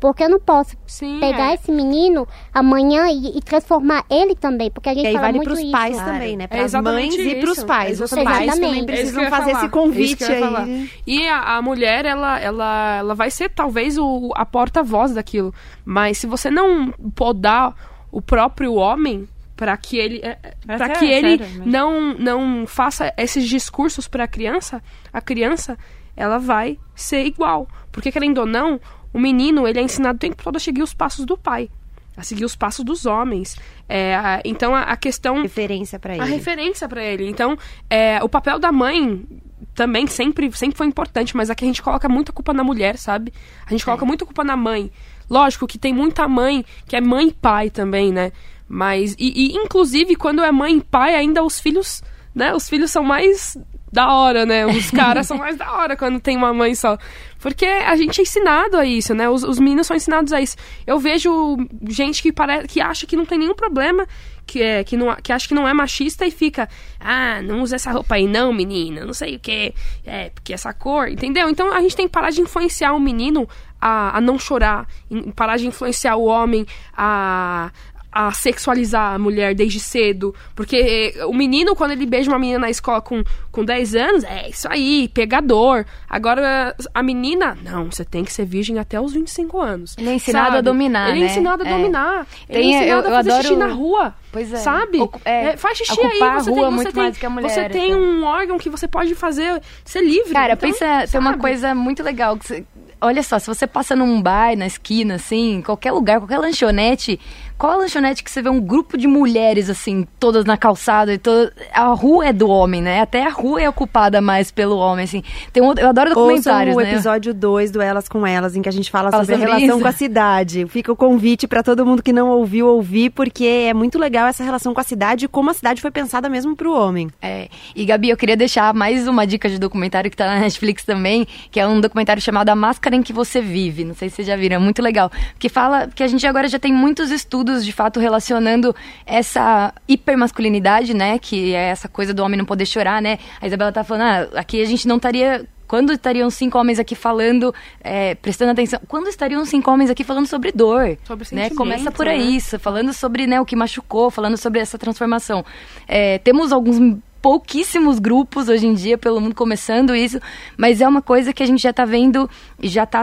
porque eu não posso Sim, pegar é. esse menino amanhã e, e, transformar ele também, porque a gente e aí fala vale muito pros isso. pais Claro. também, né? É Para as mães exatamente e pros isso. pais. Os Exatamente. pais também É precisam fazer falar. esse convite É isso falar. aí. E a, a mulher, ela, ela, ela vai ser talvez o, a porta-voz daquilo. Mas se você não podar o próprio homem para que ele para que ele sério, não não faça esses discursos para a criança, a criança ela vai ser igual. Porque querendo ou não, o menino ele é ensinado o tempo todo a seguir os passos do pai a seguir os passos dos homens. É, a, então a, a, questão. Referência para ele. A referência para ele. Então, é, o papel da mãe também sempre, sempre foi importante, mas aqui a gente coloca muita culpa na mulher, sabe? A gente coloca é. muita culpa na mãe. Lógico que tem muita mãe que é mãe e pai também, né? Mas, e, e inclusive, quando é mãe e pai, ainda os filhos, né? Os filhos são mais da hora, né? Os caras são mais da hora quando tem uma mãe só. Porque a gente é ensinado a isso, né? Os, os meninos são ensinados a isso. Eu vejo gente que, parece, que acha que não tem nenhum problema, que, é, que, não, que acha que não é machista e fica, ah, não usa essa roupa aí não, menina, não sei o que, é, porque essa cor, entendeu? Então a gente tem que parar de influenciar o menino a, a não chorar, parar de influenciar o homem a, a sexualizar a mulher desde cedo. Porque o menino, quando ele beija uma menina na escola com, com 10 anos, é isso aí, pegador. Agora, a menina, não, você tem que ser virgem até os 25 anos. Ele é ensinado sabe? a dominar, Ele é né? ensinado a É. dominar. Ele Tem- é ensinado eu- a fazer eu xixi adoro- na rua. Pois é. Sabe? Ocu- é, É, faz xixi aí, você rua tem, você tem, mais que a mulher, Você tem então. um órgão que você pode fazer ser livre. Cara, Então, pensa, tem uma sabe? coisa muito legal que você- olha só, se você passa num bar, na esquina, assim, qualquer lugar, qualquer lanchonete, qual a lanchonete que você vê um grupo de mulheres, assim, todas na calçada e toda... A rua é do homem, né? Até a rua é ocupada mais pelo homem, assim. Tem um, eu adoro documentários, Ouçam o né? episódio 2 do Elas com Elas, em que a gente fala, Fala sobre, sobre a relação isso. com a cidade. Fica o convite para todo mundo que não ouviu ouvir, porque é muito legal essa relação com a cidade e como a cidade foi pensada mesmo pro homem. É. E Gabi, eu queria deixar mais uma dica de documentário que tá na Netflix também, que é um documentário chamado A Máscara em que Você Vive. Não sei se vocês já viram, é muito legal. Que fala que a gente agora já tem muitos estudos, de fato, relacionando essa hipermasculinidade, né? Que é essa coisa do homem não poder chorar, né? A Isabela tá falando, ah, aqui a gente não estaria quando estariam cinco homens aqui falando, é, prestando atenção? Quando estariam cinco homens aqui falando sobre dor? Sobre né? Começa por né? aí, isso, falando sobre né, o que machucou, falando sobre essa transformação. É, temos alguns pouquíssimos grupos hoje em dia pelo mundo começando isso, mas é uma coisa que a gente já está vendo e já está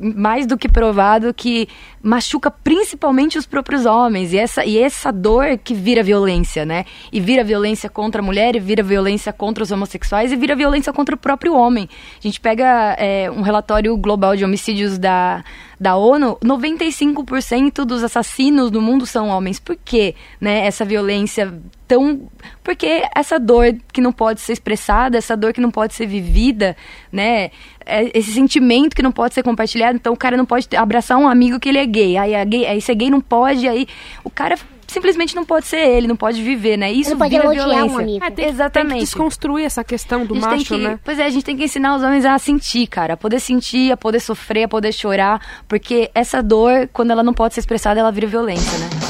mais do que provado que machuca principalmente os próprios homens e essa e essa dor que vira violência, né? E vira violência contra a mulher, e vira violência contra os homossexuais e vira violência contra o próprio homem. A gente pega é, um relatório global de homicídios da da ONU, 95% dos assassinos no mundo são homens. Por quê? Né? Essa violência tão. Porque essa dor que não pode ser expressada, essa dor que não pode ser vivida, né? É Esse sentimento que não pode ser compartilhado. Então o cara não pode abraçar um amigo que ele é gay. Aí, a gay, aí ser gay não pode, aí o cara simplesmente não pode ser ele, não pode viver, né? Isso não pode vira elogiar um violência. amigo. É, tem, Exatamente. Tem que desconstruir essa questão do macho, que- né? Pois é, a gente tem que ensinar os homens a sentir, cara. A poder sentir, a poder sofrer, a poder chorar. Porque essa dor, quando ela não pode ser expressada, ela vira violência, né?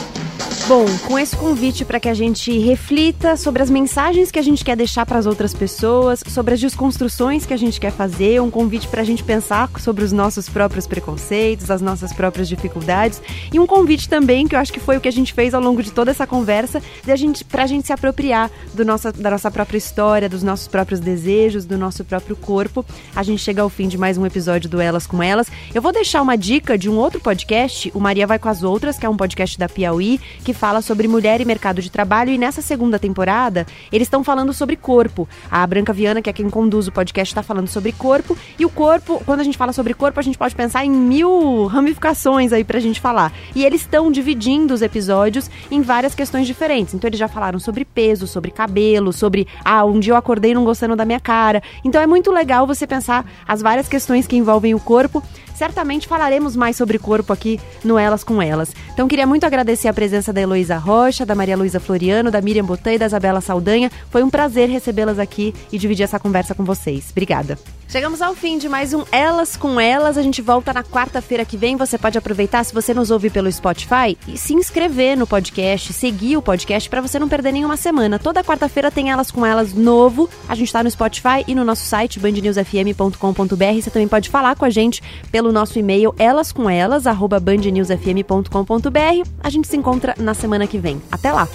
Bom, com esse convite para que a gente reflita sobre as mensagens que a gente quer deixar para as outras pessoas, sobre as desconstruções que a gente quer fazer, um convite para a gente pensar sobre os nossos próprios preconceitos, as nossas próprias dificuldades e um convite também que eu acho que foi o que a gente fez ao longo de toda essa conversa, a gente, para a gente se apropriar do nossa, da nossa própria história, dos nossos próprios desejos, do nosso próprio corpo. A gente chega ao fim de mais um episódio do Elas com Elas. Eu vou deixar uma dica de um outro podcast, o Maria Vai com as Outras, que é um podcast da Piauí, que fala sobre mulher e mercado de trabalho. E nessa segunda temporada, eles estão falando sobre corpo. A Branca Viana, que é quem conduz o podcast, está falando sobre corpo. E o corpo, quando a gente fala sobre corpo, a gente pode pensar em mil ramificações aí pra gente falar. E eles estão dividindo os episódios em várias questões diferentes. Então, eles já falaram sobre peso, sobre cabelo, sobre, ah, um dia eu acordei não gostando da minha cara. Então, é muito legal você pensar as várias questões que envolvem o corpo. Certamente falaremos mais sobre corpo aqui no Elas com Elas. Então queria muito agradecer a presença da Heloísa Rocha, da Maria Luísa Floriano, da Miriam Botan e da Isabela Saldanha. Foi um prazer recebê-las aqui e dividir essa conversa com vocês. Obrigada. Chegamos ao fim de mais um Elas com Elas. A gente volta na quarta-feira que vem. Você pode aproveitar, se você nos ouve pelo Spotify, e se inscrever no podcast, seguir o podcast para você não perder nenhuma semana. Toda quarta-feira tem Elas com Elas novo. A gente está no Spotify e no nosso site bandnewsfm.com.br. Você também pode falar com a gente pelo nosso e-mail elascomelas@bandnewsfm.com.br. A gente se encontra na semana que vem. Até lá.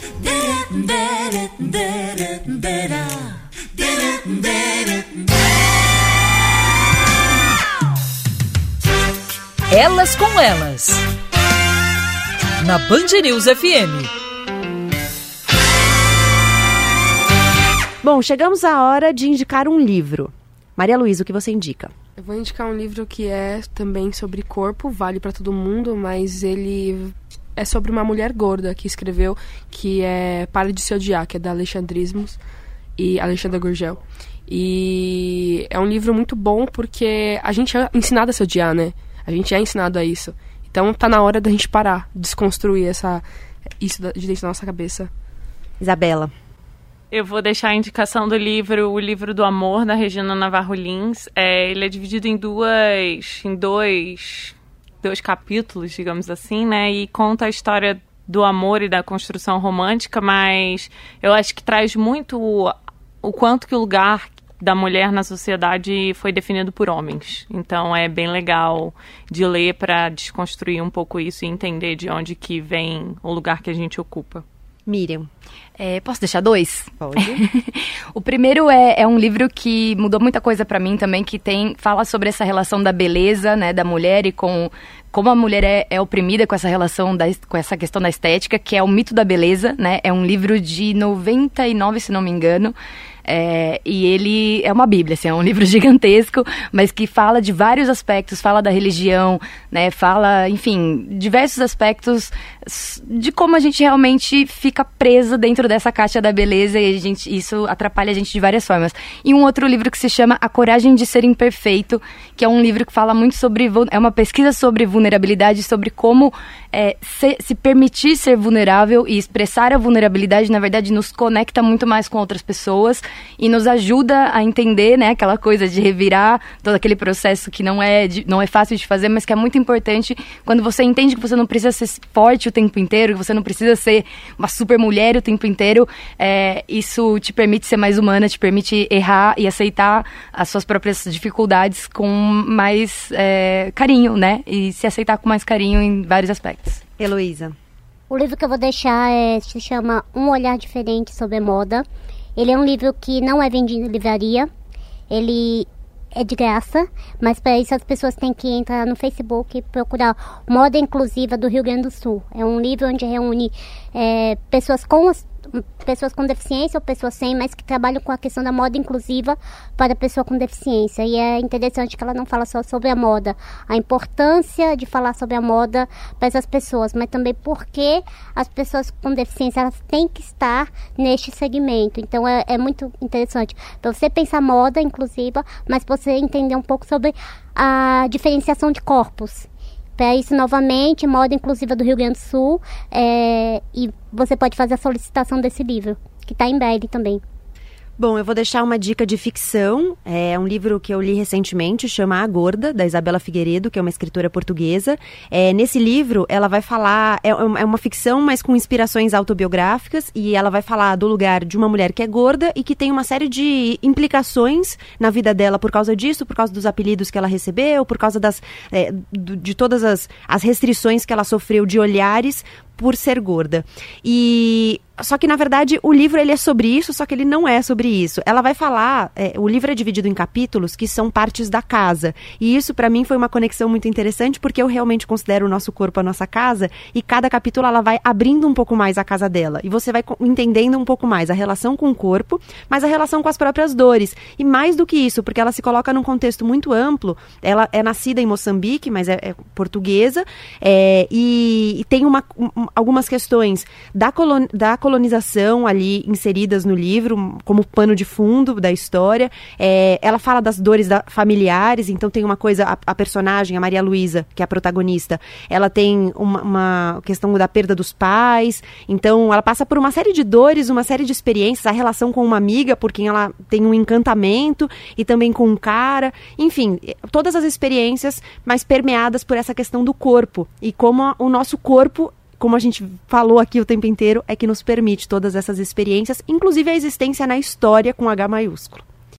Elas com Elas. Na Band News FM. Bom, chegamos à hora de indicar um livro. Maria Luísa, o que você indica? Eu vou indicar um livro que é também sobre corpo, vale pra todo mundo, mas ele é sobre uma mulher gorda que escreveu, que é Para de se odiar, que é da Alexandrismos e Alexandra Gurgel. E é um livro muito bom porque a gente é ensinado a se odiar, né? A gente é ensinado a isso. Então tá na hora da gente parar, desconstruir essa isso da- de dentro da nossa cabeça. Isabela. Eu vou deixar a indicação do livro, o livro do amor da Regina Navarro Lins. É, ele é dividido em duas, em dois, dois capítulos, digamos assim, né? E conta a história do amor e da construção romântica, mas eu acho que traz muito o, o quanto que o lugar da mulher na sociedade foi definido por homens. Então é bem legal de ler para desconstruir um pouco isso e entender de onde que vem o lugar que a gente ocupa. Miriam. É, posso deixar dois? Pode. o primeiro é, é um livro que mudou muita coisa pra mim também, que tem fala sobre essa relação da beleza, né, da mulher e com como a mulher é, é oprimida com essa relação da, com essa questão da estética, que é o mito da beleza, né? É um livro de 99, se não me engano. É, e ele é uma bíblia, assim, é um livro gigantesco, mas que fala de vários aspectos, fala da religião, né, fala, enfim, diversos aspectos de como a gente realmente fica preso dentro dessa caixa da beleza e a gente, isso atrapalha a gente de várias formas. E um outro livro que se chama A Coragem de Ser Imperfeito, que é um livro que fala muito sobre, é uma pesquisa sobre vulnerabilidade, sobre como é, se, se permitir ser vulnerável e expressar a vulnerabilidade, na verdade, nos conecta muito mais com outras pessoas e nos ajuda a entender, né, aquela coisa de revirar todo aquele processo que não é, de, não é fácil de fazer, mas que é muito importante quando você entende que você não precisa ser forte o tempo inteiro, que você não precisa ser uma super mulher o tempo inteiro, é, isso te permite ser mais humana, te permite errar e aceitar as suas próprias dificuldades com mais é, carinho, né, e se aceitar com mais carinho em vários aspectos. Heloísa. O livro que eu vou deixar é, se chama Um Olhar Diferente sobre Moda. Ele é um livro que não é vendido em livraria. Ele é de graça, mas para isso as pessoas têm que entrar no Facebook e procurar Moda Inclusiva do Rio Grande do Sul. É um livro onde reúne é, pessoas com pessoas com deficiência ou pessoas sem, mas que trabalham com a questão da moda inclusiva para a pessoa com deficiência. E é interessante que ela não fala só sobre a moda, a importância de falar sobre a moda para essas pessoas, mas também porque as pessoas com deficiência elas têm que estar neste segmento. Então é, é muito interessante para você pensar moda inclusiva, mas você entender um pouco sobre a diferenciação de corpos para isso, novamente, moda inclusiva do Rio Grande do Sul. É, e você pode fazer a solicitação desse livro, que está em breve também. Bom, eu vou deixar uma dica de ficção. É um livro que eu li recentemente, chama A Gorda, da Isabela Figueiredo, que é uma escritora portuguesa. É, nesse livro, ela vai falar. É, é uma ficção, mas com inspirações autobiográficas, e ela vai falar do lugar de uma mulher que é gorda e que tem uma série de implicações na vida dela por causa disso, por causa dos apelidos que ela recebeu, por causa das, é, de todas as, as restrições que ela sofreu de olhares por ser gorda. E só que, na verdade, o livro ele é sobre isso, só que ele não é sobre isso. Ela vai falar, é, o livro é dividido em capítulos que são partes da casa. E isso, para mim, foi uma conexão muito interessante, porque eu realmente considero o nosso corpo a nossa casa, e cada capítulo ela vai abrindo um pouco mais a casa dela. E você vai entendendo um pouco mais a relação com o corpo, mas a relação com as próprias dores. E mais do que isso, porque ela se coloca num contexto muito amplo. Ela é nascida em Moçambique, mas é, é portuguesa, é, e, e, tem uma, um, algumas questões da, colon, da colonização ali inseridas no livro, como pano de fundo da história. É, ela fala das dores da, familiares, então tem uma coisa, a, a personagem, a Maria Luísa, que é a protagonista, ela tem uma, uma, questão da perda dos pais, então ela passa por uma série de dores, uma série de experiências, a relação com uma amiga, por quem ela tem um encantamento, e também com um cara, enfim, todas as experiências, mas permeadas por essa questão do corpo, e como a, o nosso corpo como a gente falou aqui o tempo inteiro, é que nos permite todas essas experiências, inclusive a existência na história com H maiúsculo.